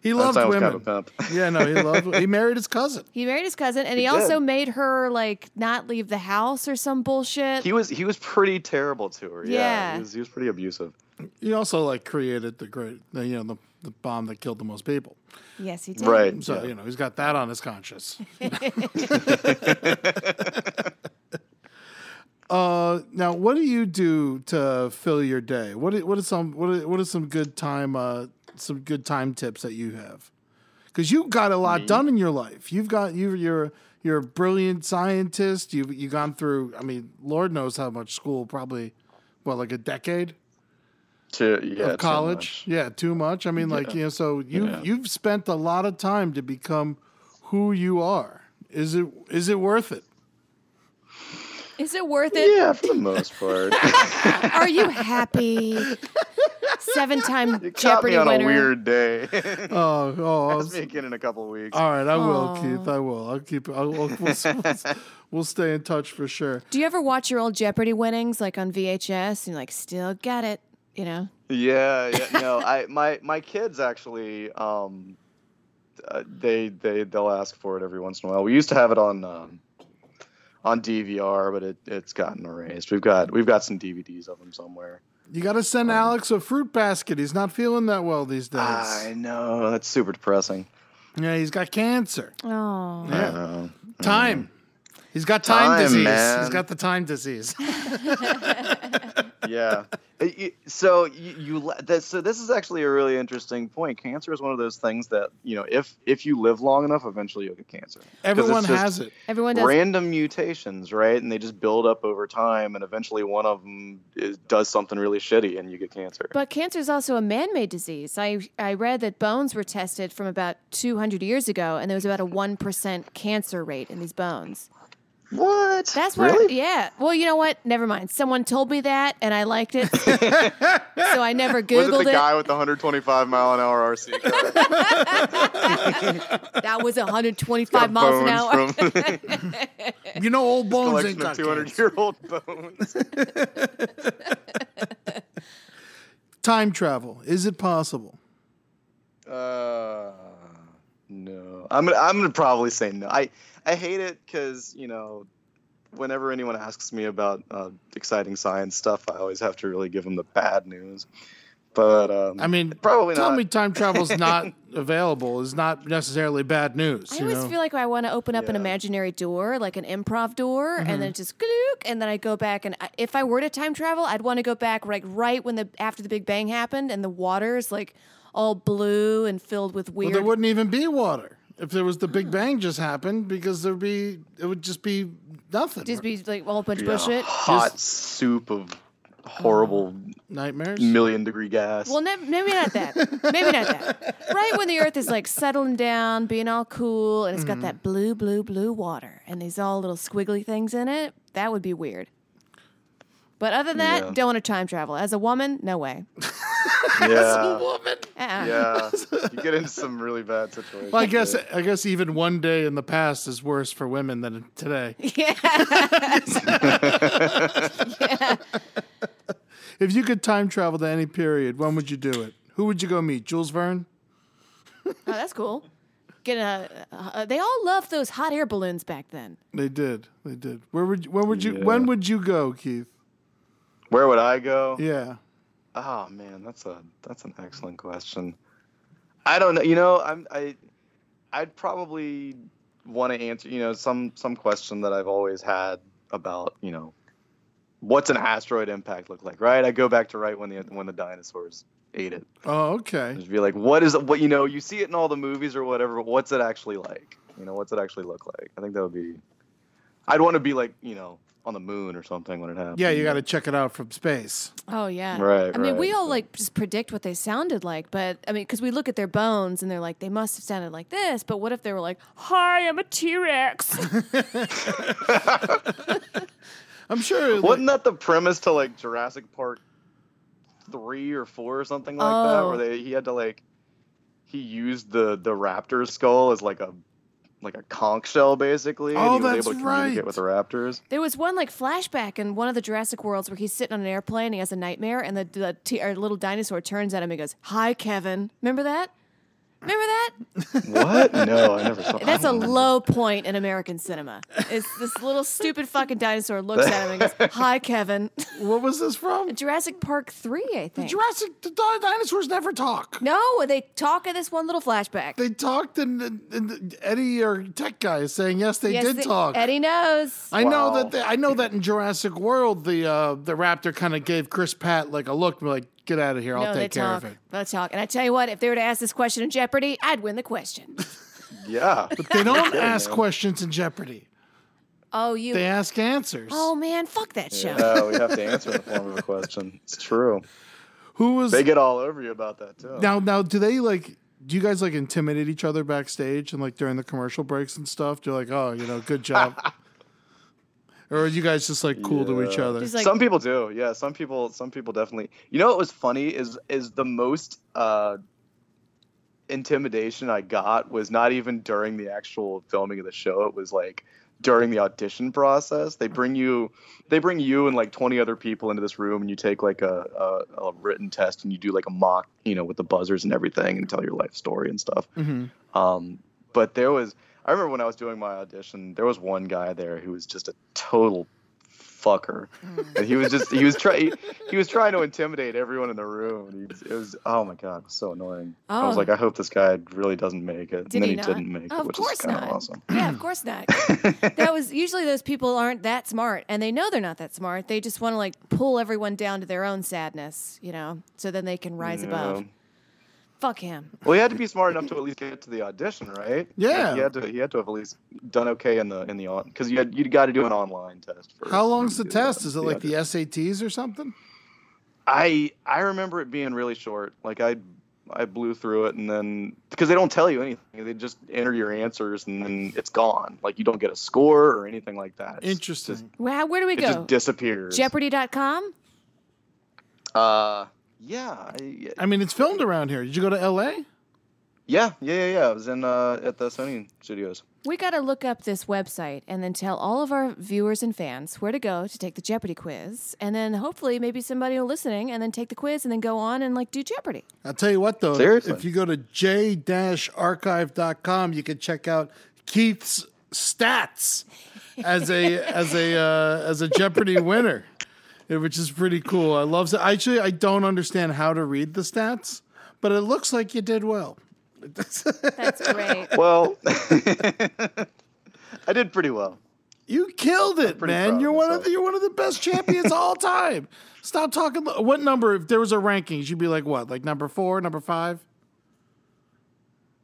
He loved Einstein women. kind of pimp. Yeah, no, he loved. He married his cousin. He married his cousin, and he, He also made her like not leave the house or some bullshit. He was he was pretty terrible to her. Yeah, Yeah. He was he was pretty abusive. He also like created the great, the, you know, the, the bomb that killed the most people. yes, he did. Right. So yeah. you know he's got that on his conscience. uh, now, what do you do to fill your day? What are, what are some what are, what some good time uh, some good time tips that you have? Because you got a lot mm-hmm. done in your life. You've got you you're you're a brilliant scientist. You've you gone through. I mean, Lord knows how much school. Probably well, like a decade To yeah, too of college. much. Yeah, too much. I mean, like you know, so you Yeah. you've spent a lot of time to become who you are. Is it is it worth it? Is it worth it? Yeah, for the most part. Are you happy? Seven-time You caught Jeopardy me on winner. a weird day. Oh, oh. I'll was- me again in a couple of weeks. all right, I will, Aw. Keith. I will. I'll keep. I'll, we'll, we'll, we'll stay in touch for sure. Do you ever watch your old Jeopardy winnings like on VHS and like, still got it? You know? Yeah, yeah. No, I my my kids actually um uh, they they they'll ask for it every once in a while. We used to have it on um on DVR, but it it's gotten erased. We've got we've got some DVDs of them somewhere. You got to send um, Alex a fruit basket. He's not feeling that well these days. I know that's super depressing. yeah, he's got cancer. Oh. I know. Uh-huh. Time. He's got time, Time, disease. He's got the time disease. yeah. Uh, it- it- So you, you this, so this is actually a really interesting point. Cancer is one of those things that you know if if you live long enough, eventually you'll get cancer. Everyone just has it. Everyone does. Random mutations, right? And they just build up over time, and eventually one of them is, does something really shitty, and you get cancer. But cancer is also a man-made disease. I I read that bones were tested from about 200 years ago, and there was about a one percent cancer rate in these bones. What? That's what. really? Yeah. Well, you know what? Never mind. Someone told me that, and I liked it, so I never googled Was it googled the it. guy with the 125 mile an hour RC car? That was 125 miles an hour. Bones from You know, old bones ain't collection got of 200 year old bones. Time travel. Is it possible? Uh, no. I'm gonna I'm gonna probably say no. I I hate it because you know, whenever anyone asks me about uh, exciting science stuff, I always have to really give them the bad news. But um, I mean, probably tell not. me time travel's not available is not necessarily bad news. I you always know? feel like I want to open up an imaginary door, like an improv door, Mm-hmm. and then just glook, and then I go back. And I, if I were to time travel, I'd want to go back like right when the after the Big Bang happened, and the water is like all blue and filled with weird. well, there wouldn't even be water if there was the Big Bang just happened because there'd be it would just be nothing. just be like all a bunch of Yeah, bullshit. hot soup of horrible um, nightmares. million degree gas. Well, ne- maybe not that. Maybe not that. Right when the Earth is like settling down, being all cool, and it's got mm-hmm. that blue, blue, blue water, and these all little squiggly things in it, that would be weird. But other than that, Yeah. don't want to time travel. As a woman, no way. yeah, Woman. Uh-uh. yeah. You get into some really bad situations. Well, I guess yeah. I guess even one day in the past is worse for women than today. Yeah. If you could time travel to any period, when would you do it? Who would you go meet? Jules Verne? Oh, that's cool. Get a. Uh, they all loved those hot air balloons back then. They did. They did. Where would you, when would you Yeah. when would you go, Keith? Where would I go? Yeah. Oh man, that's a that's an excellent question. I don't know. You know, I'm I I'd probably want to answer. You know, some some question that I've always had about you know what's an asteroid impact look like, right? I go back to right when the when the dinosaurs ate it. Oh, okay. Just be like, what is what you know? You see it in all the movies or whatever, but what's it actually like? You know, what's it actually look like? I think that would be. I'd want to be like you know on the moon or something when it happens. Yeah, you got to check it out from space. Oh yeah. Right, I mean, we all like just predict what they sounded like, but I mean, because we look at their bones and they're like, they must have sounded like this. But what if they were like, "Hi, I'm a T Rex." I'm sure. Wasn't that the premise to like Jurassic Park three or four or something like that, Oh. where they he had to like he used the the raptor skull as like a like a conch shell basically, Oh, and he was that's able to communicate right. with the raptors. There was one like flashback in one of the Jurassic Worlds where he's sitting on an airplane, he has a nightmare, and the, the t- or little dinosaur turns at him and goes, "Hi, Kevin." Remember that? Remember that? What? no, I never saw. That. That's a low point in American cinema. It's this little stupid fucking dinosaur looks at him and goes, "Hi, Kevin." what was this from? Jurassic Park three, I think. Jurassic. The di- dinosaurs never talk. no, they talk in this one little flashback. They talked, and, and Eddie or Tech guy is saying yes, they Yes, did they- talk. Eddie knows. I know Wow. that. They, I know that in Jurassic World, the uh, the raptor kind of gave Chris Pratt like a look, like get out of here, I'll no, take care talk. of it. They talk. And I tell you what, if they were to ask this question in Jeopardy, I'd win the question. Yeah, But They don't kidding, ask man. questions in Jeopardy. Oh, you. They ask answers. Oh man, fuck that show. yeah, we have to answer in the form of a question. It's true. Who was They get all over you about that too. now? Now, do they like? Do you guys like intimidate each other backstage and like during the commercial breaks and stuff? Do you like, oh, you know, good job, or are you guys just like cool to each other? Like, some people do. Yeah some people some people definitely. You know what was funny is is the most uh intimidation i got was not even during the actual filming of the show. It was like during the audition process. They bring you they bring you and like 20 other people into this room and you take like a, a, a written test and you do like a mock you know with the buzzers and everything and tell your life story and stuff. Um, but there was, I remember when I was doing my audition, there was one guy there who was just a total fucker, mm. and he was just he was trying he was trying to intimidate everyone in the room. And he was, it was oh my god, it was so annoying. I was Oh. like, I hope this guy really doesn't make it. Did and then he he, didn't make it, which is kind of awesome. yeah, of course not. that was usually those people aren't that smart, and they know they're not that smart. They just want to like pull everyone down to their own sadness, you know, so then they can rise above. Yeah. Fuck him. Well, he had to be smart enough to at least get to the audition, right? Yeah. he had to. He had to have at least done okay in the in the on because you had you got to do an online test. First How long's the test? Is it like audition. the SATs or something? I I remember it being really short. Like I I blew through it, and then because they don't tell you anything, they just enter your answers, and then it's gone. Like you don't get a score or anything like that. It's Interesting. just- Wow, where do we it go? just disappears. Jeopardy.com? Uh, yeah, I, I mean, it's filmed around here. Did you go to L.A.? yeah, yeah, yeah, yeah. I was in uh, at the Sony studios. We got to look up this website and then tell all of our viewers and fans where to go to take the Jeopardy quiz. And then hopefully maybe somebody will listening and then take the quiz and then go on and like do Jeopardy. I'll tell you what, though. Seriously? If you go to j-archive.com, you can check out Keith's stats as a as a uh, as a Jeopardy winner, which is pretty cool. I love it. Actually, I don't understand how to read the stats, but it looks like you did well. That's great. Well, I did pretty well. You killed it, man. You're one of myself. the, you're one of the best champions all time. Stop talking. What number? If there was a rankings, you'd be like what? Like number four, number five?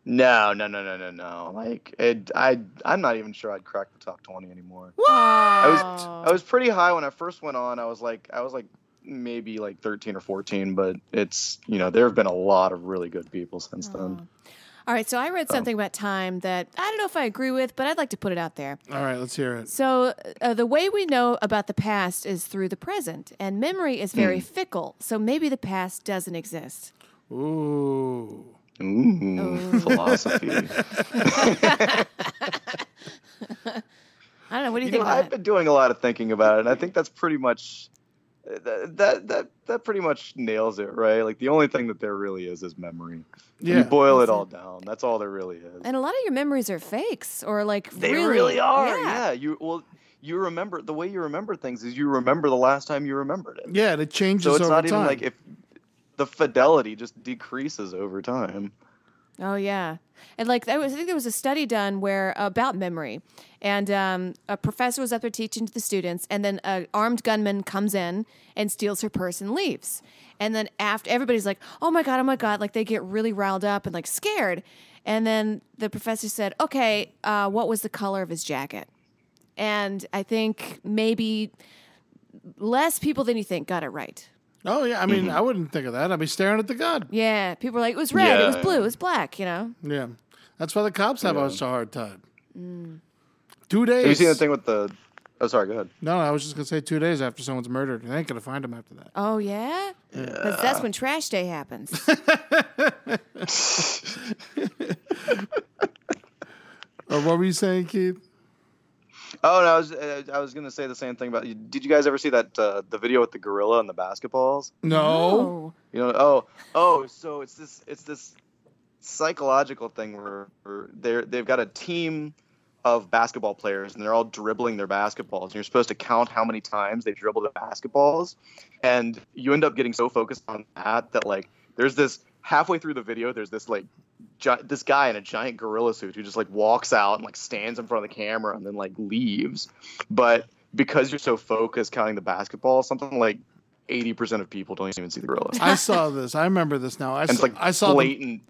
No, no, no, no, no, no. Like it, I, I'm not even sure I'd crack the top twenty anymore. What? I was, I was pretty high when I first went on. I was like, I was like maybe like 13 or 14, but it's you know there have been a lot of really good people since then. All right, so I read something about time that I don't know if I agree with, but I'd like to put it out there. All right, let's hear it. So, uh, the way we know about the past is through the present, and memory is very Hmm. fickle. So, maybe the past doesn't exist. Ooh. Ooh, philosophy. I don't know. What do you, You think know, I've been doing a lot of thinking about it, and I think that's pretty much that that that, that pretty much nails it, right? Like the only thing that there really is is memory. Yeah. you boil it all down. That's all there really is. And a lot of your memories are fakes or like They really, really, are. Yeah. Yeah. You well, you remember the way you remember things is you remember the last time you remembered it. Yeah, and it changes So it's over not time. even like if the fidelity just decreases over time. Oh yeah, and like was I think there was a study done where about memory, and um, a professor was up there teaching to the students, and then an armed gunman comes in and steals her purse and leaves, and then after everybody's like, oh my god, oh my god, like they get really riled up and like scared, and then the professor said, okay, uh, what was the color of his jacket? And I think maybe less people than you think got it right. Oh yeah, I mean, Mm-hmm. I wouldn't think of that. I'd be staring at the gun. Yeah, people were like, it was red, it was Yeah. blue, it was black, you know. Yeah, that's why the cops have Yeah. such a hard time. Two days. Have you seen the thing with the? Oh, sorry. Go ahead. No, I was just gonna say two days after someone's murdered, they ain't gonna find him after that. Oh yeah, because that's when trash day happens. Uh, what were you saying, Keith? Oh, no, I was uh, I was gonna say the same thing about. Did you guys ever see that uh, the video with the gorilla and the basketballs? No. You know, oh, oh, so it's this, it's this psychological thing where, where they're they've got a team of basketball players and they're all dribbling their basketballs. And you're supposed to count how many times they dribble the basketballs, and you end up getting so focused on that that like there's this halfway through the video, there's this like gi- this guy in a giant gorilla suit who just like walks out and like stands in front of the camera and then like leaves, but because you're so focused counting the basketball, something like 80% of people don't even see the gorilla. I saw this. I remember this now. I And saw, it's like I saw the,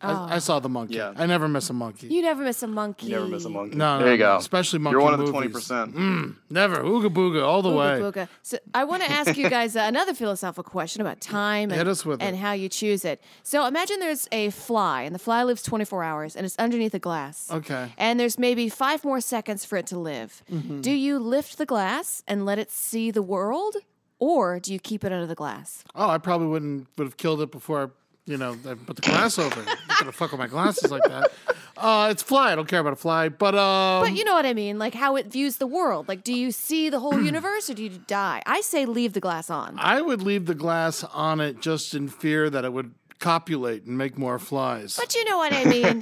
blatant. I, I saw the monkey. Yeah. I never miss a monkey. You never miss a monkey. You never miss a monkey. no, no, there you go. Especially monkey You're one of the 20%. Mm, never. Ooga booga all the Booga way. booga. So I want to ask you guys uh, another philosophical question about time and, Hit us with and how you choose it. So imagine there's a fly, and the fly lives 24 hours, and it's underneath a glass. Okay. And there's maybe five more seconds for it to live. Mm-hmm. Do you lift the glass and let it see the world, or do you keep it under the glass? Oh, I probably wouldn't would have killed it before I, you know, I put the glass over. I'm gonna fuck with my glasses like that. Uh, it's fly. I don't care about a fly, but um, But you know what I mean, like how it views the world. Like, do you see the whole universe, or do you die? I say leave the glass on. I would leave the glass on it just in fear that it would copulate and make more flies. But you know what I mean.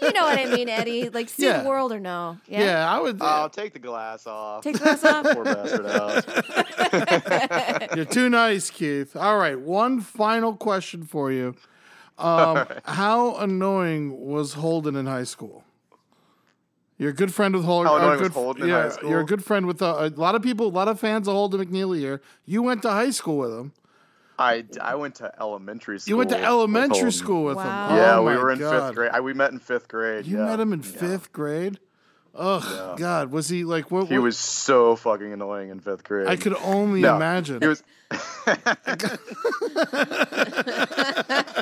you know what I mean, Eddie. Like see Yeah. the world or no? yeah. I would. Oh, take the glass off. Take the glass off. Poor bastard out. You're too nice, Keith. All right, one final question for you. Um, How annoying was Holden in high school? You're a good friend with Holden. How a was good, Holden in yeah, high school? You're a good friend with uh, a lot of people, a lot of fans of Holden McNeely here. You went to high school with him. I, I went to elementary school. You went to elementary Holden. school with Wow. him. Yeah, Oh we were in God. fifth grade. I, we met in fifth grade. You yeah. met him in Yeah. fifth grade. Ugh, God, was he like? What? He what- was so fucking annoying in fifth grade. I could only No, imagine. He was.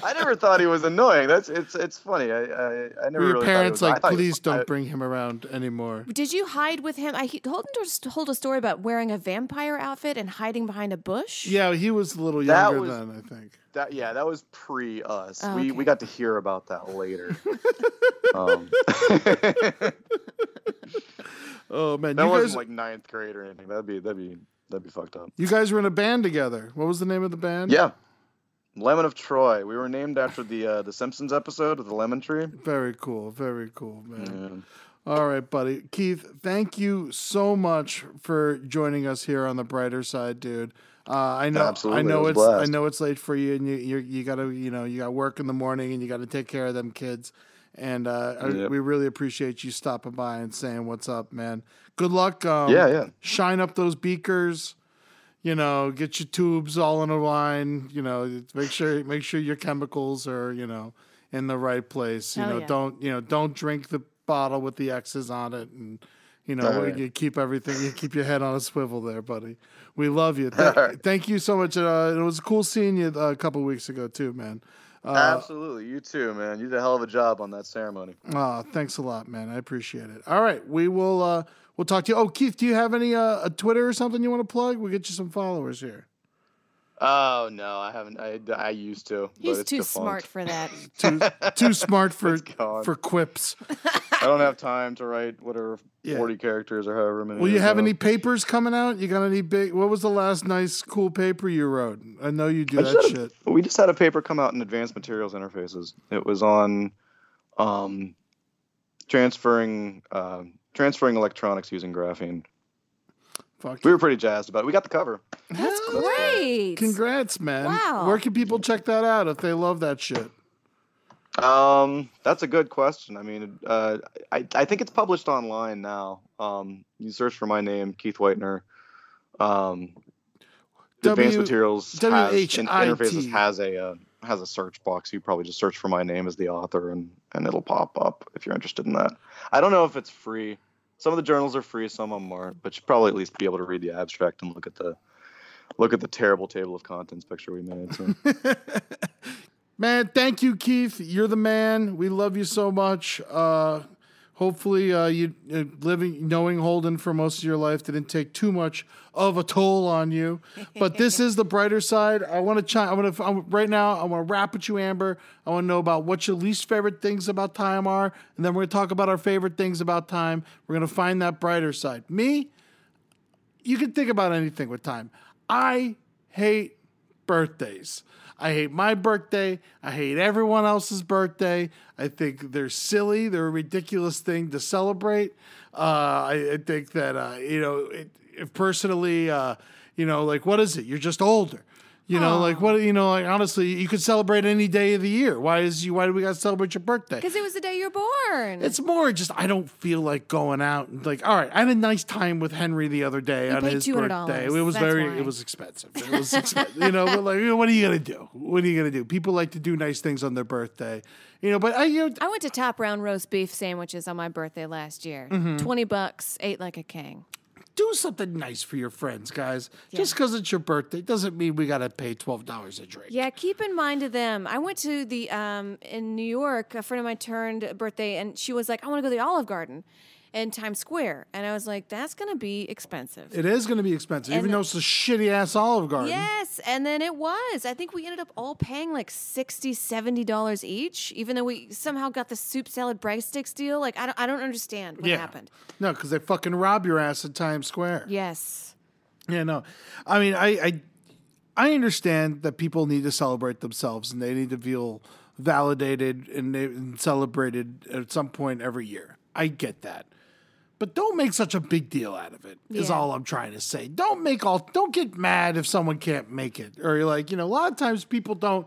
I never thought he was annoying. That's it's it's funny. I I, I never Your really parents thought he was, like, thought he was- please don't I- bring him around anymore. Did you hide with him? I he- told him to told a story about wearing a vampire outfit and hiding behind a bush. Yeah, he was a little younger was- then, I think. That yeah, that was pre us. Oh, we okay. we got to hear about that later. um, Oh man, that you wasn't guys, like ninth grade or anything. That'd be that'd be that'd be fucked up. you guys were in a band together. What was the name of the band? Yeah, Lemon of Troy. We were named after the uh, the Simpsons episode of the lemon tree. Very cool. Very cool, man. Yeah. All right, buddy. Keith, thank you so much for joining us here on the brighter side, dude. Uh, I know, Absolutely, I know it it's, was a I know it's late for you, and you, you, you gotta, you know, you got work in the morning, and you got to take care of them kids. And uh, I- we really appreciate you stopping by and saying what's up, man. Good luck. Um, Yeah, yeah. Shine up those beakers. You know, get your tubes all in a line. You know, make sure make sure your chemicals are you know in the right place. You Hell know, yeah. don't you know don't drink the bottle with the X's on it, and you know All right. you keep everything. You keep your head on a swivel there, buddy. We love you. Thank, All right. thank you so much. Uh, it was cool seeing you uh, a couple weeks ago too, man. Uh, Absolutely, you too, man. You did a hell of a job on that ceremony. uh, thanks a lot, man. I appreciate it. All right, we will. Uh, we'll talk to you. Oh, Keith, do you have any uh, a Twitter or something you want to plug? We'll get you some followers here. Oh no, I haven't. I, I used to. He's but it's too defunct. smart for that. Too too smart for for quips. I don't have time to write whatever Yeah. forty characters or however many. Will you have now. any papers coming out? You got any big? What was the last nice cool paper you wrote? I know you do I that just had a- shit. we just had a paper come out in Advanced Materials Interfaces. It was on um, transferring uh, transferring electronics using graphene. Fuck. We were pretty jazzed about it. We got the cover. That's great. Congrats, man. Wow. Where can people check that out if they love that shit? Um, that's a good question. I mean, uh, I I think it's published online now. Um, you search for my name, Keith Whitener. Um, Advanced W- Materials has, in- Interfaces has a uh, has a search box. You probably just search for my name as the author, and and it'll pop up if you're interested in that. I don't know if it's free. Some of the journals are free, some of them aren't. But you probably at least be able to read the abstract and look at the look at the terrible table of contents picture we made. So. Man, thank you, Keith. You're the man. We love you so much. Uh, hopefully, uh, you uh, living knowing Holden for most of your life didn't take too much of a toll on you. But this is the brighter side. I want to chime. I want to right now. I want to wrap with you, Amber. I want to know about what your least favorite things about time are, and then we're gonna talk about our favorite things about time. We're gonna find that brighter side. Me, you can think about anything with time. I hate birthdays. I hate my birthday. I hate everyone else's birthday. I think they're silly. They're a ridiculous thing to celebrate. Uh, I, I think that uh, you know, it, if personally, uh, you know, like what is it? You're just older. You know, like what you know, like honestly, you could celebrate any day of the year. Why is you? Why do we got to celebrate your birthday? Because it was the day you're born. It's more just I don't feel like going out and like all right. I had a nice time with Henry the other day on paid his $200. birthday. It was That's very why. it was expensive. It was expensive. you know, but like what are you gonna do? What are you gonna do? People like to do nice things on their birthday. You know, but I you know, I went to Top Round roast beef sandwiches on my birthday last year. Mm-hmm. Twenty bucks, ate like a king. Do something nice for your friends, guys. Just because it's your birthday doesn't mean we gotta pay twelve dollars a drink. Yeah, keep in mind to them. I went to the um in New York. A friend of mine turned birthday, and she was like, "I want to go to the Olive Garden." In Times Square, and I was like, "That's gonna be expensive." It is going to be expensive, even And- though it's a shitty ass Olive Garden. Yes, and then it was. I think we ended up all paying like $60, 70 dollars each, even though we somehow got the soup salad breadsticks deal. Like I don't, I don't understand what Yeah. happened. No, because they fucking rob your ass at Times Square. Yes. Yeah, no. I mean, I, I I understand that people need to celebrate themselves and they need to feel validated and, and celebrated at some point every year. I get that. But don't make such a big deal out of it. Is Yeah. all I'm trying to say. Don't make all don't get mad if someone can't make it. Or you're like, you know, a lot of times people don't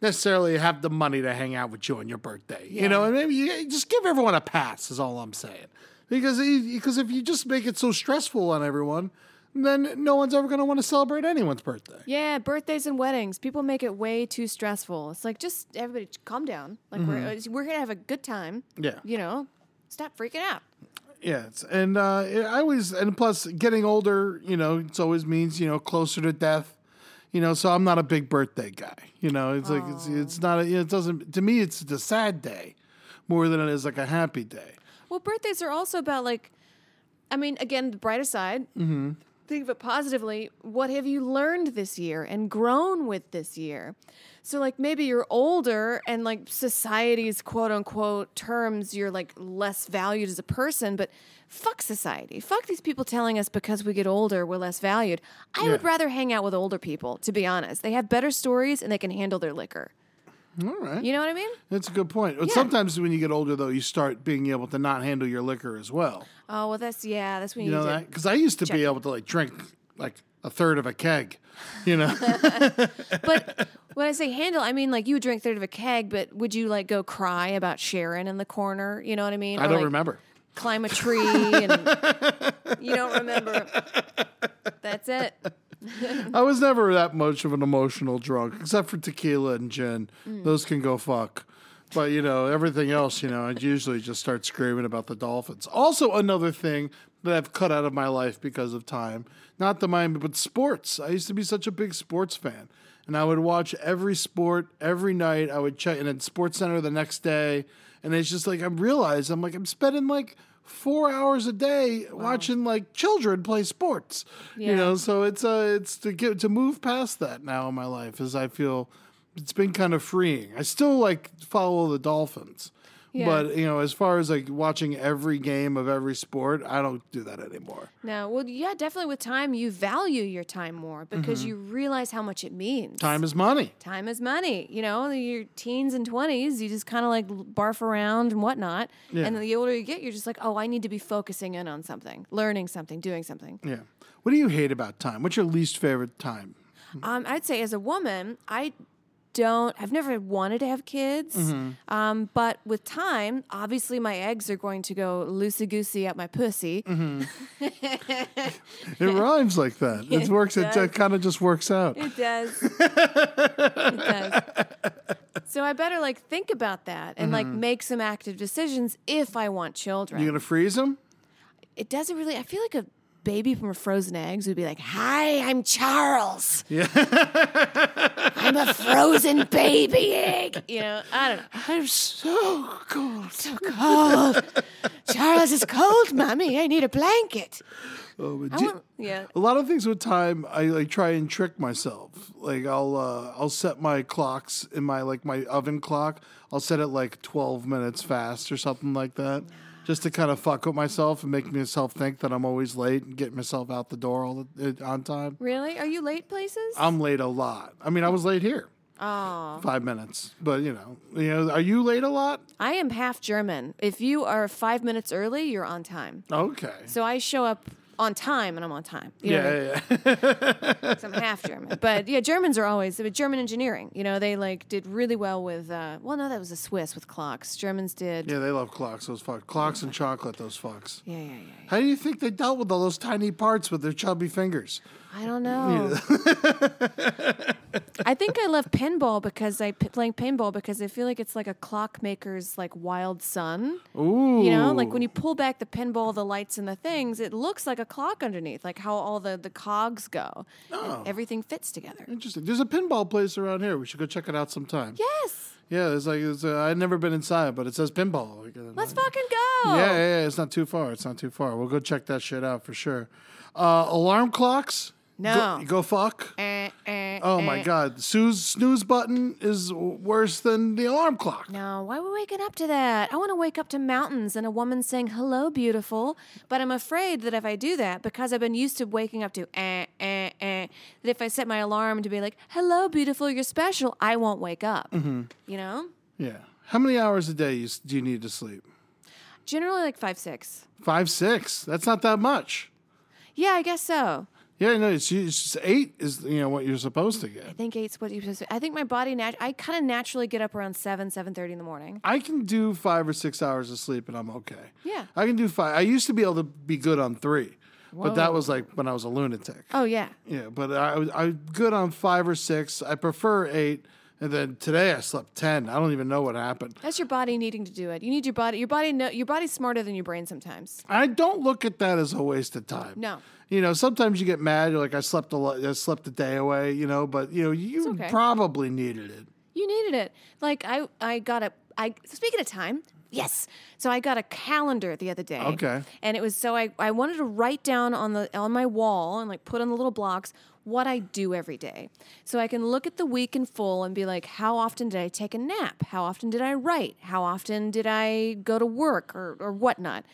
necessarily have the money to hang out with you on your birthday. You know, and maybe you just give everyone a pass is all I'm saying. Because because if you just make it so stressful on everyone, then no one's ever going to want to celebrate anyone's birthday. Yeah, birthdays and weddings. People make it way too stressful. It's like just everybody calm down. Like we're mm-hmm. we're gonna have a good time. Yeah. You know, stop freaking out. Yeah, it's, and uh, I always and plus getting older, you know, it always means you know closer to death. You know, so I'm not a big birthday guy. You know, it's like it's it's not. A, it doesn't to me. It's a sad day more than it is like a happy day. Well, birthdays are also about like, I mean, again, the brighter side. Mm-hmm. Think of it positively. What have you learned this year and grown with this year? So, like, maybe you're older and like society's quote unquote terms, you're like less valued as a person, but fuck society. Fuck these people telling us because we get older, we're less valued. I would rather hang out with older people, to be honest. They have better stories and they can handle their liquor. All right, You know what I mean? that's a good point. But Yeah. sometimes when you get older, though, you start being able to not handle your liquor as well. Oh, well, that's, yeah, that's when You you, know that because I used to check be able to like drink like a third of a keg. You know, But when I say handle, I mean like you would drink third of a keg, but would you like go cry about Sharon in the corner? You know what I mean? I Or, don't like, remember. Climb a tree and you don't remember. That's it. I was never that much of an emotional drunk, except for tequila and gin. Mm. Those can go fuck. But you know, everything else, you know, I'd usually just start screaming about the Dolphins. Also, another thing that I've cut out of my life because of time, not the Miami, but sports. I used to be such a big sports fan. And I would watch every sport every night. I would check and then SportsCenter the next day. And it's just like I realized I'm like I'm spending like four hours a day watching like children play sports. You know, so it's uh it's to get to move past that now in my life as I feel it's been kind of freeing. I still like follow the Dolphins. Yeah. But you know, as far as like watching every game of every sport, I don't do that anymore. No, well, yeah, definitely with time, you value your time more because Mm-hmm. you realize how much it means. Time is money. Time is money. You know, your teens and 20s, you just kind of like barf around and whatnot. Yeah. And the older you get, you're just like, oh, I need to be focusing in on something, learning something, doing something. Yeah. What do you hate about time? What's your least favorite time? Um, I'd say as a woman, I don't. I've never wanted to have kids, Mm-hmm. um, but with time, obviously my eggs are going to go loosey goosey up my pussy. Mm-hmm. It rhymes like that. It, It works. It does. kind of just works out. It does. it does. So I better like think about that and like make some active decisions if I want children. You gonna freeze them? it doesn't really. I feel like a baby from a frozen eggs would be like, "Hi, I'm Charles. Yeah, I'm a frozen baby egg." You know, I don't know. I'm so cold. So cold. Charles is cold, mommy. I need a blanket. Oh, but do- want, yeah. a lot of things with time, I like try and trick myself. Like I'll uh, I'll set my clocks in my like my oven clock. I'll set it like twelve minutes fast or something like that, just to kind of fuck with myself and make myself think that I'm always late and get myself out the door all the, uh, on time. Really? Are you late places? I'm late a lot. I mean, I was late here. Oh. Five minutes, but you know, you know, are you late a lot? I am half German. If you are five minutes early, you're on time. Okay. So I show up on time and I'm on time. You know what I mean? Yeah, yeah, yeah. I'm half German. But yeah, Germans are always German engineering. You know, they like did really well with uh well no, that was a Swiss with clocks. Germans did yeah, they love clocks. Those fucks, clocks and chocolate. Those fucks. yeah, yeah, yeah. How do you think they dealt with all those tiny parts with their chubby fingers? I don't know. I think I love pinball because I p- playing pinball because I feel like it's like a clockmaker's like wild son. Ooh. You know, like when you pull back the pinball, the lights and the things, it looks like a clock underneath, like how all the the cogs go. Oh. Everything fits together. Interesting. There's a pinball place around here. We should go check it out sometime. Yes. Yeah, it's like it's, uh, I've never been inside, but it says pinball. Let's fucking go. Yeah, yeah, yeah, it's not too far. It's not too far. We'll go check that shit out for sure. Uh, alarm clocks. No. Go, go fuck. Eh, eh, Oh my eh. god, snooze snooze button is worse than the alarm clock. No, why are we waking up to that? I want to wake up to mountains and a woman saying, hello, beautiful. But I'm afraid that if I do that, because I've been used to waking up to eh, eh, eh, that if I set my alarm to be like, hello, beautiful, you're special, I won't wake up. Mm-hmm. You know? Yeah. How many hours a day do you need to sleep? Generally like five, six. Five, six. That's not that much. Yeah, I guess so. Yeah, no, it's, it's just eight is you know what you're supposed to get. I get. think eight's what you're supposed to. I think my body, nat- I kind of naturally get up around seven, seven thirty in the morning. I can do five or six hours of sleep and I'm okay. Yeah. I can do five. I used to be able to be good on three, but that was like when I was a lunatic. Oh yeah. Yeah, but I, was- I'm good on five or six. I prefer eight And then today I slept 10. I don't even know what happened. That's your body needing to do it. You need your body. Your body. Know, your body's smarter than your brain sometimes. I don't look at that as a waste of time. No. You know, sometimes you get mad. You're like, I slept a lot. I slept a day away. You know, but you know, you okay. probably needed it. You needed it. Like I, I got a. I speaking of time. Yes. So I got a calendar the other day. Okay. And it was so I, I wanted to write down on the on my wall and like put on the little blocks what I do every day. So I can look at the week in full and be like, how often did I take a nap? How often did I write? How often did I go to work or, or whatnot?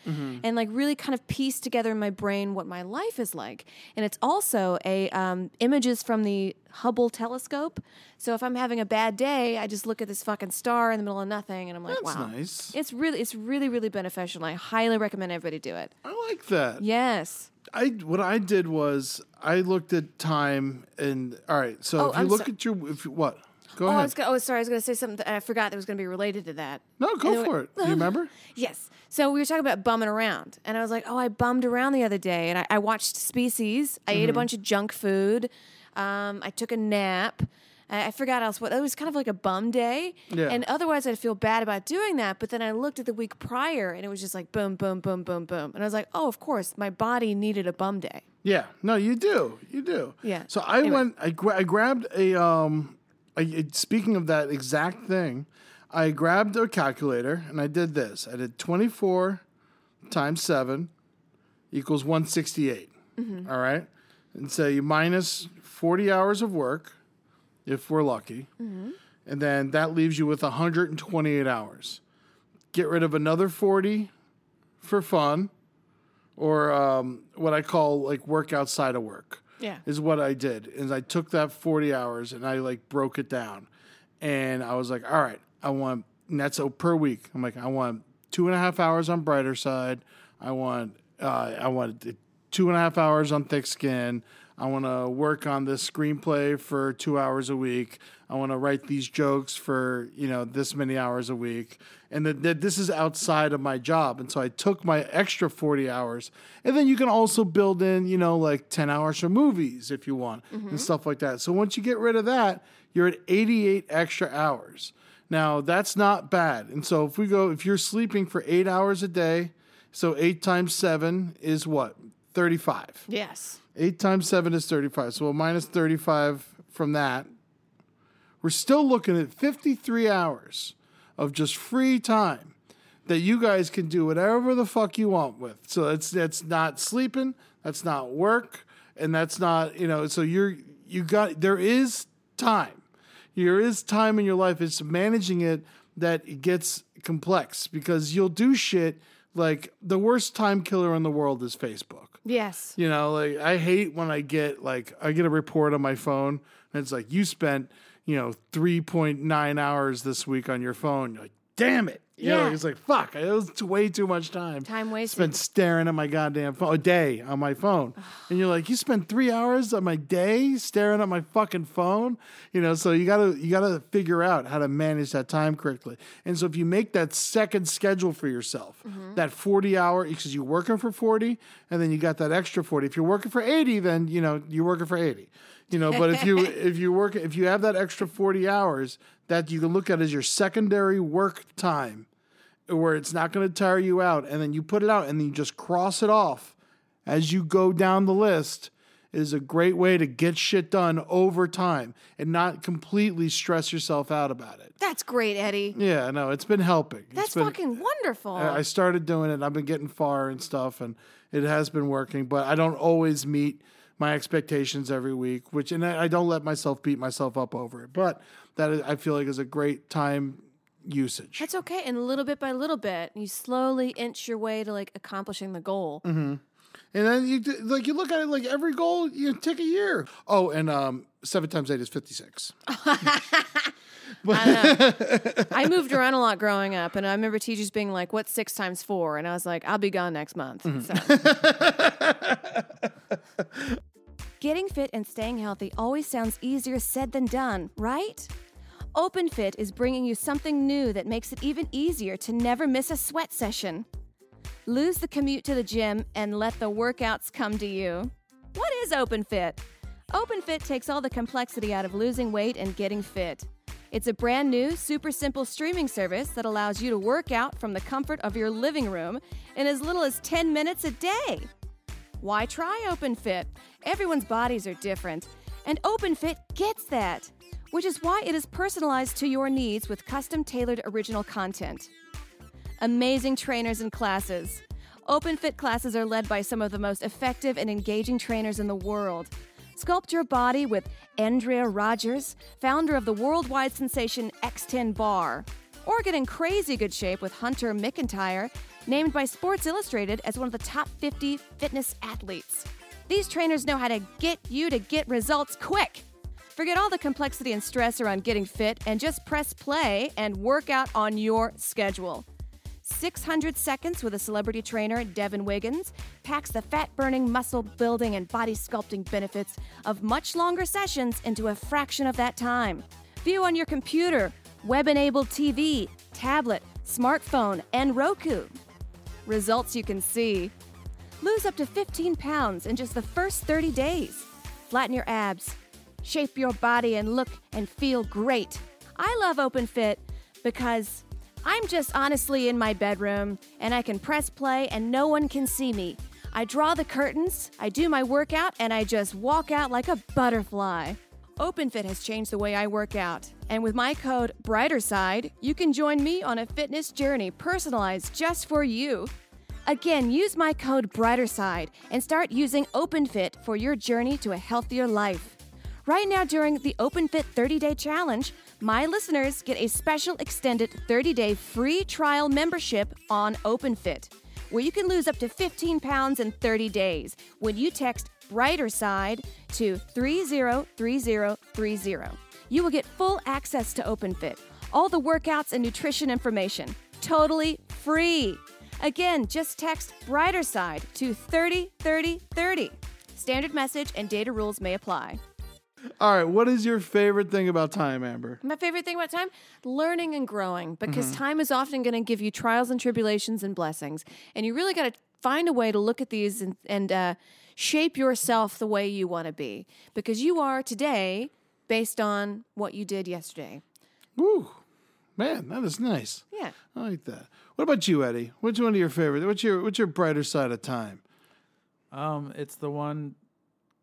And like really kind of piece together in my brain what my life is like. And it's also a um, images from the Hubble telescope. So if I'm having a bad day, I just look at this fucking star in the middle of nothing and I'm like, That's wow. nice. It's really it's really really beneficial. and I highly recommend everybody do it. I like that. Yes. I what I did was I looked at time and all right. So Oh, if you I'm look so- at your if you, what, go Oh, I ahead. was go- oh sorry, I was going to say something that I forgot that was going to be related to that. no, go for it. Do you remember? Yes. So we were talking about bumming around, and I was like, "Oh, I bummed around the other day, and I, I watched Species. I Mm-hmm. ate a bunch of junk food. Um, I took a nap. I, I forgot else. What it was kind of like a bum day. Yeah. And otherwise, I'd feel bad about doing that. But then I looked at the week prior, and it was just like boom, boom, boom, boom, boom. And I was like, "Oh, of course, my body needed a bum day." Yeah. No, you do. You do. Yeah. So I Anyway. went. I, gra- I grabbed a um. I, speaking of that exact thing, I grabbed a calculator and I did this. I did twenty four times seven equals one All right, and so you minus forty hours of work, if we're lucky, and then that leaves you with hundred and twenty eight hours. Get rid of another forty for fun or um, what I call like work outside of work. Yeah. Is what I did. Is I took that 40 hours and I like broke it down. And I was like, all right, I want, and that's so per week. I'm like, I want two and a half hours on brighter side. I want, uh, I want two and a half hours on thick skin. I want to work on this screenplay for two hours a week. I want to write these jokes for you know this many hours a week, and that, that this is outside of my job. And so I took my extra forty hours, and then you can also build in you know like ten hours for movies if you want and mm-hmm. stuff like that. So once you get rid of that, you're at eighty eight extra hours. Now that's not bad. And so if we go, if you're sleeping for eight hours a day, so eight times seven is what thirty five. Yes. Eight times seven is 35. So we'll minus 35 from that. We're still looking at 53 hours of just free time that you guys can do whatever the fuck you want with. So that's that's not sleeping, that's not work, and that's not, you know, so you're you got there is time. There is time in your life. It's managing it that it gets complex because you'll do shit like the worst time killer in the world is Facebook. Yes. You know, like I hate when I get like I get a report on my phone and it's like you spent, you know, 3.9 hours this week on your phone. You're like, "Damn it." You know, Yeah. it's like, "Fuck, it was way too much time." Time wasted. Spent staring at my goddamn phone a day on my phone. and you're like, "You spent 3 hours of my day staring at my fucking phone?" You know, so you got to you got to figure out how to manage that time correctly. And so if you make that second schedule for yourself, mm-hmm. that 40 hour because you're working for 40 and then you got that extra 40. If you're working for 80, then you know, you're working for 80. You know, but if you if you work if you have that extra 40 hours that you can look at as your secondary work time where it's not going to tire you out and then you put it out and then you just cross it off as you go down the list is a great way to get shit done over time and not completely stress yourself out about it. That's great, Eddie. Yeah, no, it's been helping. It's That's been- fucking wonderful. I I started doing it. I've been getting far and stuff, and it has been working. But I don't always meet my expectations every week, which and I I don't let myself beat myself up over it. But that is, I feel like is a great time usage. That's okay. And little bit by little bit, you slowly inch your way to like accomplishing the goal. Mm-hmm. And then you like you look at it like every goal you take a year. Oh, and um, seven times eight is fifty six. I moved around a lot growing up, and I remember teachers being like, "What's six times four? And I was like, "I'll be gone next month." So. Getting fit and staying healthy always sounds easier said than done, right? OpenFit is bringing you something new that makes it even easier to never miss a sweat session. Lose the commute to the gym and let the workouts come to you. What is OpenFit? OpenFit takes all the complexity out of losing weight and getting fit. It's a brand new, super simple streaming service that allows you to work out from the comfort of your living room in as little as 10 minutes a day. Why try OpenFit? Everyone's bodies are different, and OpenFit gets that, which is why it is personalized to your needs with custom tailored original content. Amazing trainers and classes. OpenFit classes are led by some of the most effective and engaging trainers in the world. Sculpt your body with Andrea Rogers, founder of the worldwide sensation Xtend Barre. Or get in crazy good shape with Hunter McIntyre, named by Sports Illustrated as one of the top 50 fitness athletes. These trainers know how to get you to get results quick. Forget all the complexity and stress around getting fit and just press play and work out on your schedule. 600 Seconds with a celebrity trainer, Devin Wiggins, packs the fat burning, muscle building, and body sculpting benefits of much longer sessions into a fraction of that time. View on your computer, web enabled TV, tablet, smartphone, and Roku. Results you can see. Lose up to 15 pounds in just the first 30 days. Flatten your abs. Shape your body and look and feel great. I love Open Fit because I'm just honestly in my bedroom and I can press play and no one can see me. I draw the curtains, I do my workout, and I just walk out like a butterfly. OpenFit has changed the way I work out. And with my code BRIGHTERSIDE, you can join me on a fitness journey personalized just for you. Again, use my code BRIGHTERSIDE and start using OpenFit for your journey to a healthier life. Right now, during the OpenFit 30 day challenge, my listeners get a special extended 30 day free trial membership on OpenFit, where you can lose up to 15 pounds in 30 days when you text Brighter Side to 303030. You will get full access to OpenFit, all the workouts and nutrition information, totally free. Again, just text Brighter Side to 303030. Standard message and data rules may apply. All right, what is your favorite thing about time, Amber? My favorite thing about time? Learning and growing, because time is often going to give you trials and tribulations and blessings. And you really got to find a way to look at these and, and uh, shape yourself the way you want to be, because you are today based on what you did yesterday. Woo, man, that is nice. Yeah. I like that. What about you, Eddie? Which one of your favorite? What's your what's your brighter side of time? Um, it's the one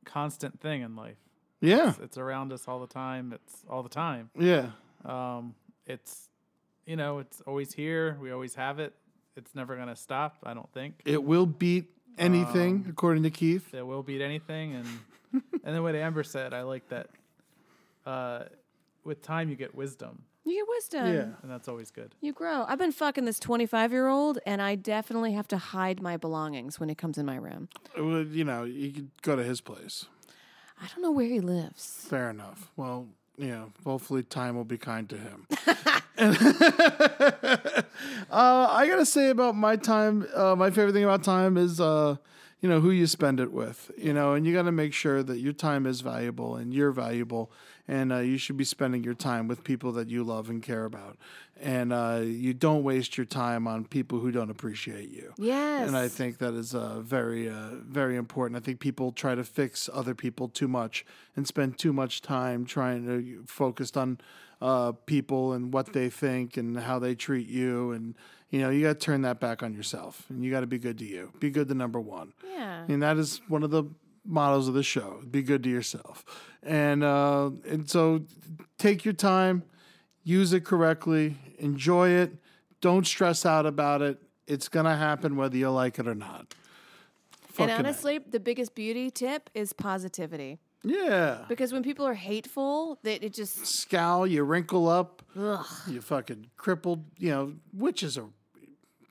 constant thing in life. Yeah, It's, it's around us all the time. It's all the time. yeah. Um, it's you know, it's always here. We always have it. It's never gonna stop. I don't think It will beat anything, Um, according to Keith. it will beat anything. And and then what Amber said, I like that. Uh, with time, you get wisdom, You get wisdom. Yeah. and that's always good. You grow. I've been fucking this 25 year old, and I definitely have to hide my belongings when it comes in my room. Well, you know, you could go to his place. I don't know where he lives. Fair enough. Well, you know, hopefully time will be kind to him. uh, I gotta say about my time, uh, my favorite thing about time is, uh, you know, who you spend it with. You know, and you got to make sure that your time is valuable and you're valuable, and uh, you should be spending your time with people that you love and care about. And uh, you don't waste your time on people who don't appreciate you. Yes. And I think that is uh, very, uh, very important. I think people try to fix other people too much and spend too much time trying to focus on uh, people and what they think and how they treat you. And, you know, you got to turn that back on yourself and you got to be good to you. Be good to number one. Yeah. And that is one of the mottos of the show be good to yourself. And, uh, and so take your time, use it correctly, enjoy it, don't stress out about it. It's to happen whether you like it or not. And Fucking A. honestly, the biggest beauty tip is positivity. Yeah. Because when people are hateful, that it just Scowl, you wrinkle up, ugh. you fucking crippled. You know, witches are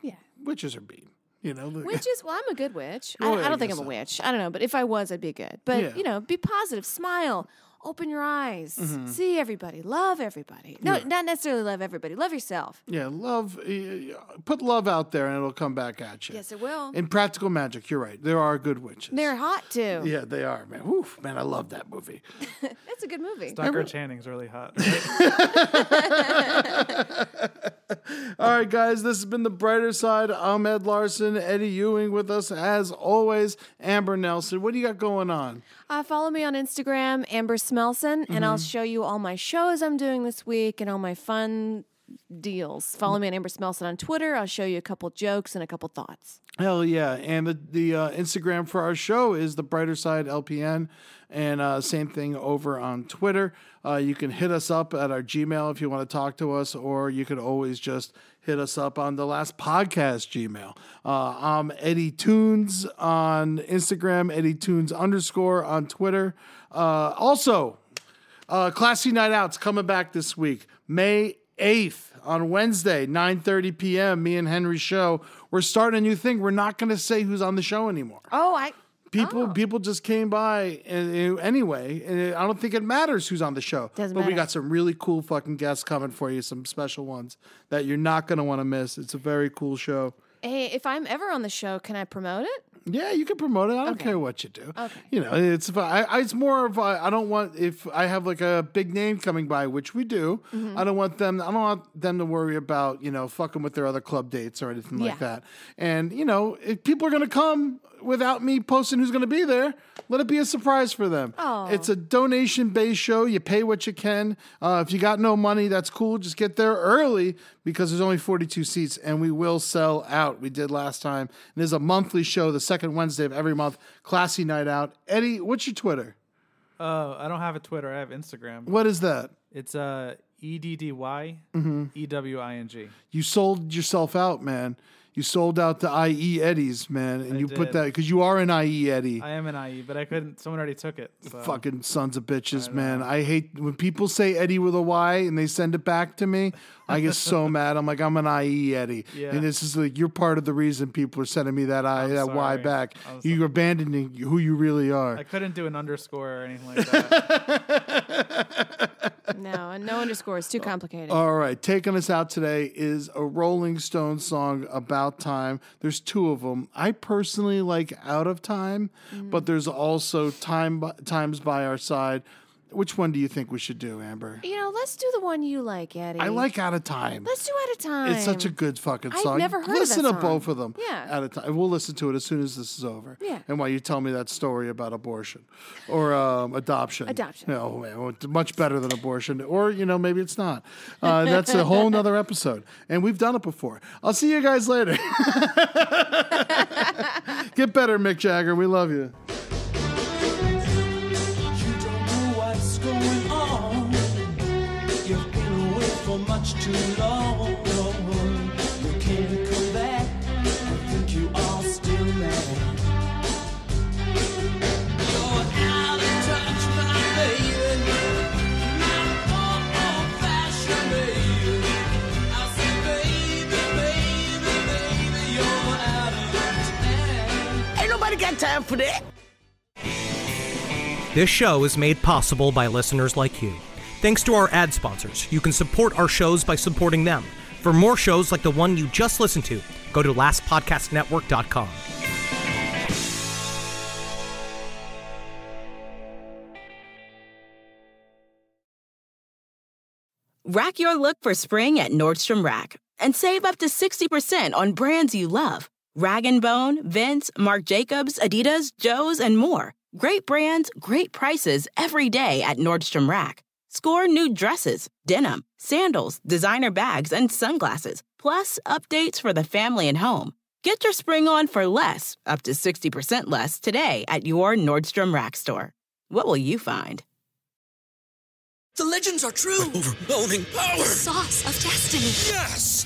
Yeah. witches are mean. You know, the- Witches, well, I'm a good witch. Oh, I, I I don't think I'm a witch. I don't know, but if I was, I'd be good. But Yeah. you know, be positive, smile, open your eyes, Mm-hmm. see everybody, love everybody. No, not necessarily love everybody. Love yourself. yeah, love. uh, Put love out there, and it'll come back at you. Yes, it will. In practical magic, you're right. There are good witches. They're hot too. Yeah, they are, man. Woof, man, I love that movie. It's a good movie. Stockard Channing's really hot. All right, guys, this has been the brighter side. I'm Ed Larson, Eddie Ewing with us as always. Amber Nelson, what do you got going on? Uh, follow me on Instagram, Amber Smelson, and I'll Mm-hmm. show you all my shows I'm doing this week and all my fun deals. Follow me on Amber Smelson on Twitter. I'll show you a couple jokes and a couple thoughts. Hell yeah. And the, the uh, Instagram for our show is the brighter side LPN. And uh, same thing over on Twitter. Uh, you can hit us up at our Gmail if you want to talk to us, or you could always just hit us up on the last podcast Gmail. Uh, I'm Eddie Tunes on Instagram, Eddie Tunes underscore on Twitter. Uh, also, uh, Classy Night Out's coming back this week, May 8th on Wednesday, 9.30 p.m., me and Henry show. We're starting a new thing. We're not going to say who's on the show anymore. Oh, I. People oh. people just came by and, and anyway, and I don't think it matters who's on the show. Doesn't but we got some really cool fucking guests coming for you, some special ones that you're not going to want to miss. It's a very cool show. Hey, if I'm ever on the show, can I promote it? Yeah, you can promote it. I don't Okay. care what you do. Okay. You know, it's I, I it's more of a, I don't want if I have like a big name coming by, which we do. Mm-hmm. I don't want them. I don't want them to worry about you know fucking with their other club dates or anything like that. And you know, if people are gonna come without me posting who's gonna be there, let it be a surprise for them. Oh. It's a donation based show. You pay what you can. Uh, if you got no money, that's cool. Just get there early because there's only 42 seats and we will sell out. We did last time. And there's a monthly show, the second Wednesday of every month. Classy night out. Eddie, what's your Twitter? Oh, I don't have a Twitter. I have Instagram. What is that? It's uh, E D D Y Mm-hmm. E W I N G. You sold yourself out, man. You sold out to IE Eddies, man, and I you put that because you are an IE Eddie. I am an IE, but I couldn't. Someone already took it. So. Fucking sons of bitches, man. I hate when people say Eddie with a Y and they send it back to me. I get so mad. I'm like, I'm an IE Eddie. Yeah. And this is like, you're part of the reason people are sending me that I, I'm that Y back. You're abandoning who you really are. I couldn't do an underscore or anything like that. No, and no underscore. It's too complicated. All right, taking us out today is a Rolling Stone song about time. There's two of them. I personally like Out of Time, Mm. but there's also Time Times by Our Side. Which one do you think we should do, Amber? you know, let's do the one you like, Eddie. I like Out of Time. Let's do Out of Time. It's such a good fucking I've song. never heard of that listen to both of them. Yeah. Out of Time. We'll listen to it as soon as this is over. Yeah. And while you tell me that story about abortion or um, adoption. Adoption. Oh man, much better than abortion. Or you know maybe it's not. Uh, that's a whole nother episode, and we've done it before. I'll see you guys later. Get better, Mick Jagger. We love. You got time for that. This show is made possible by listeners like you. Thanks to our ad sponsors, you can support our shows by supporting them. For more shows like the one you just listened to, go to lastpodcastnetwork.com. Rack your look for spring at Nordstrom Rack and save up to 60% on brands you love. Rag & Bone, Vince, Marc Jacobs, Adidas, Joe's, and more. Great brands, great prices every day at Nordstrom Rack. Score new dresses, denim, sandals, designer bags, and sunglasses, plus updates for the family and home. Get your spring on for less, up to 60% less, today at your Nordstrom Rack store. What will you find? The legends are true. Overwhelming power! Sauce of destiny. Yes!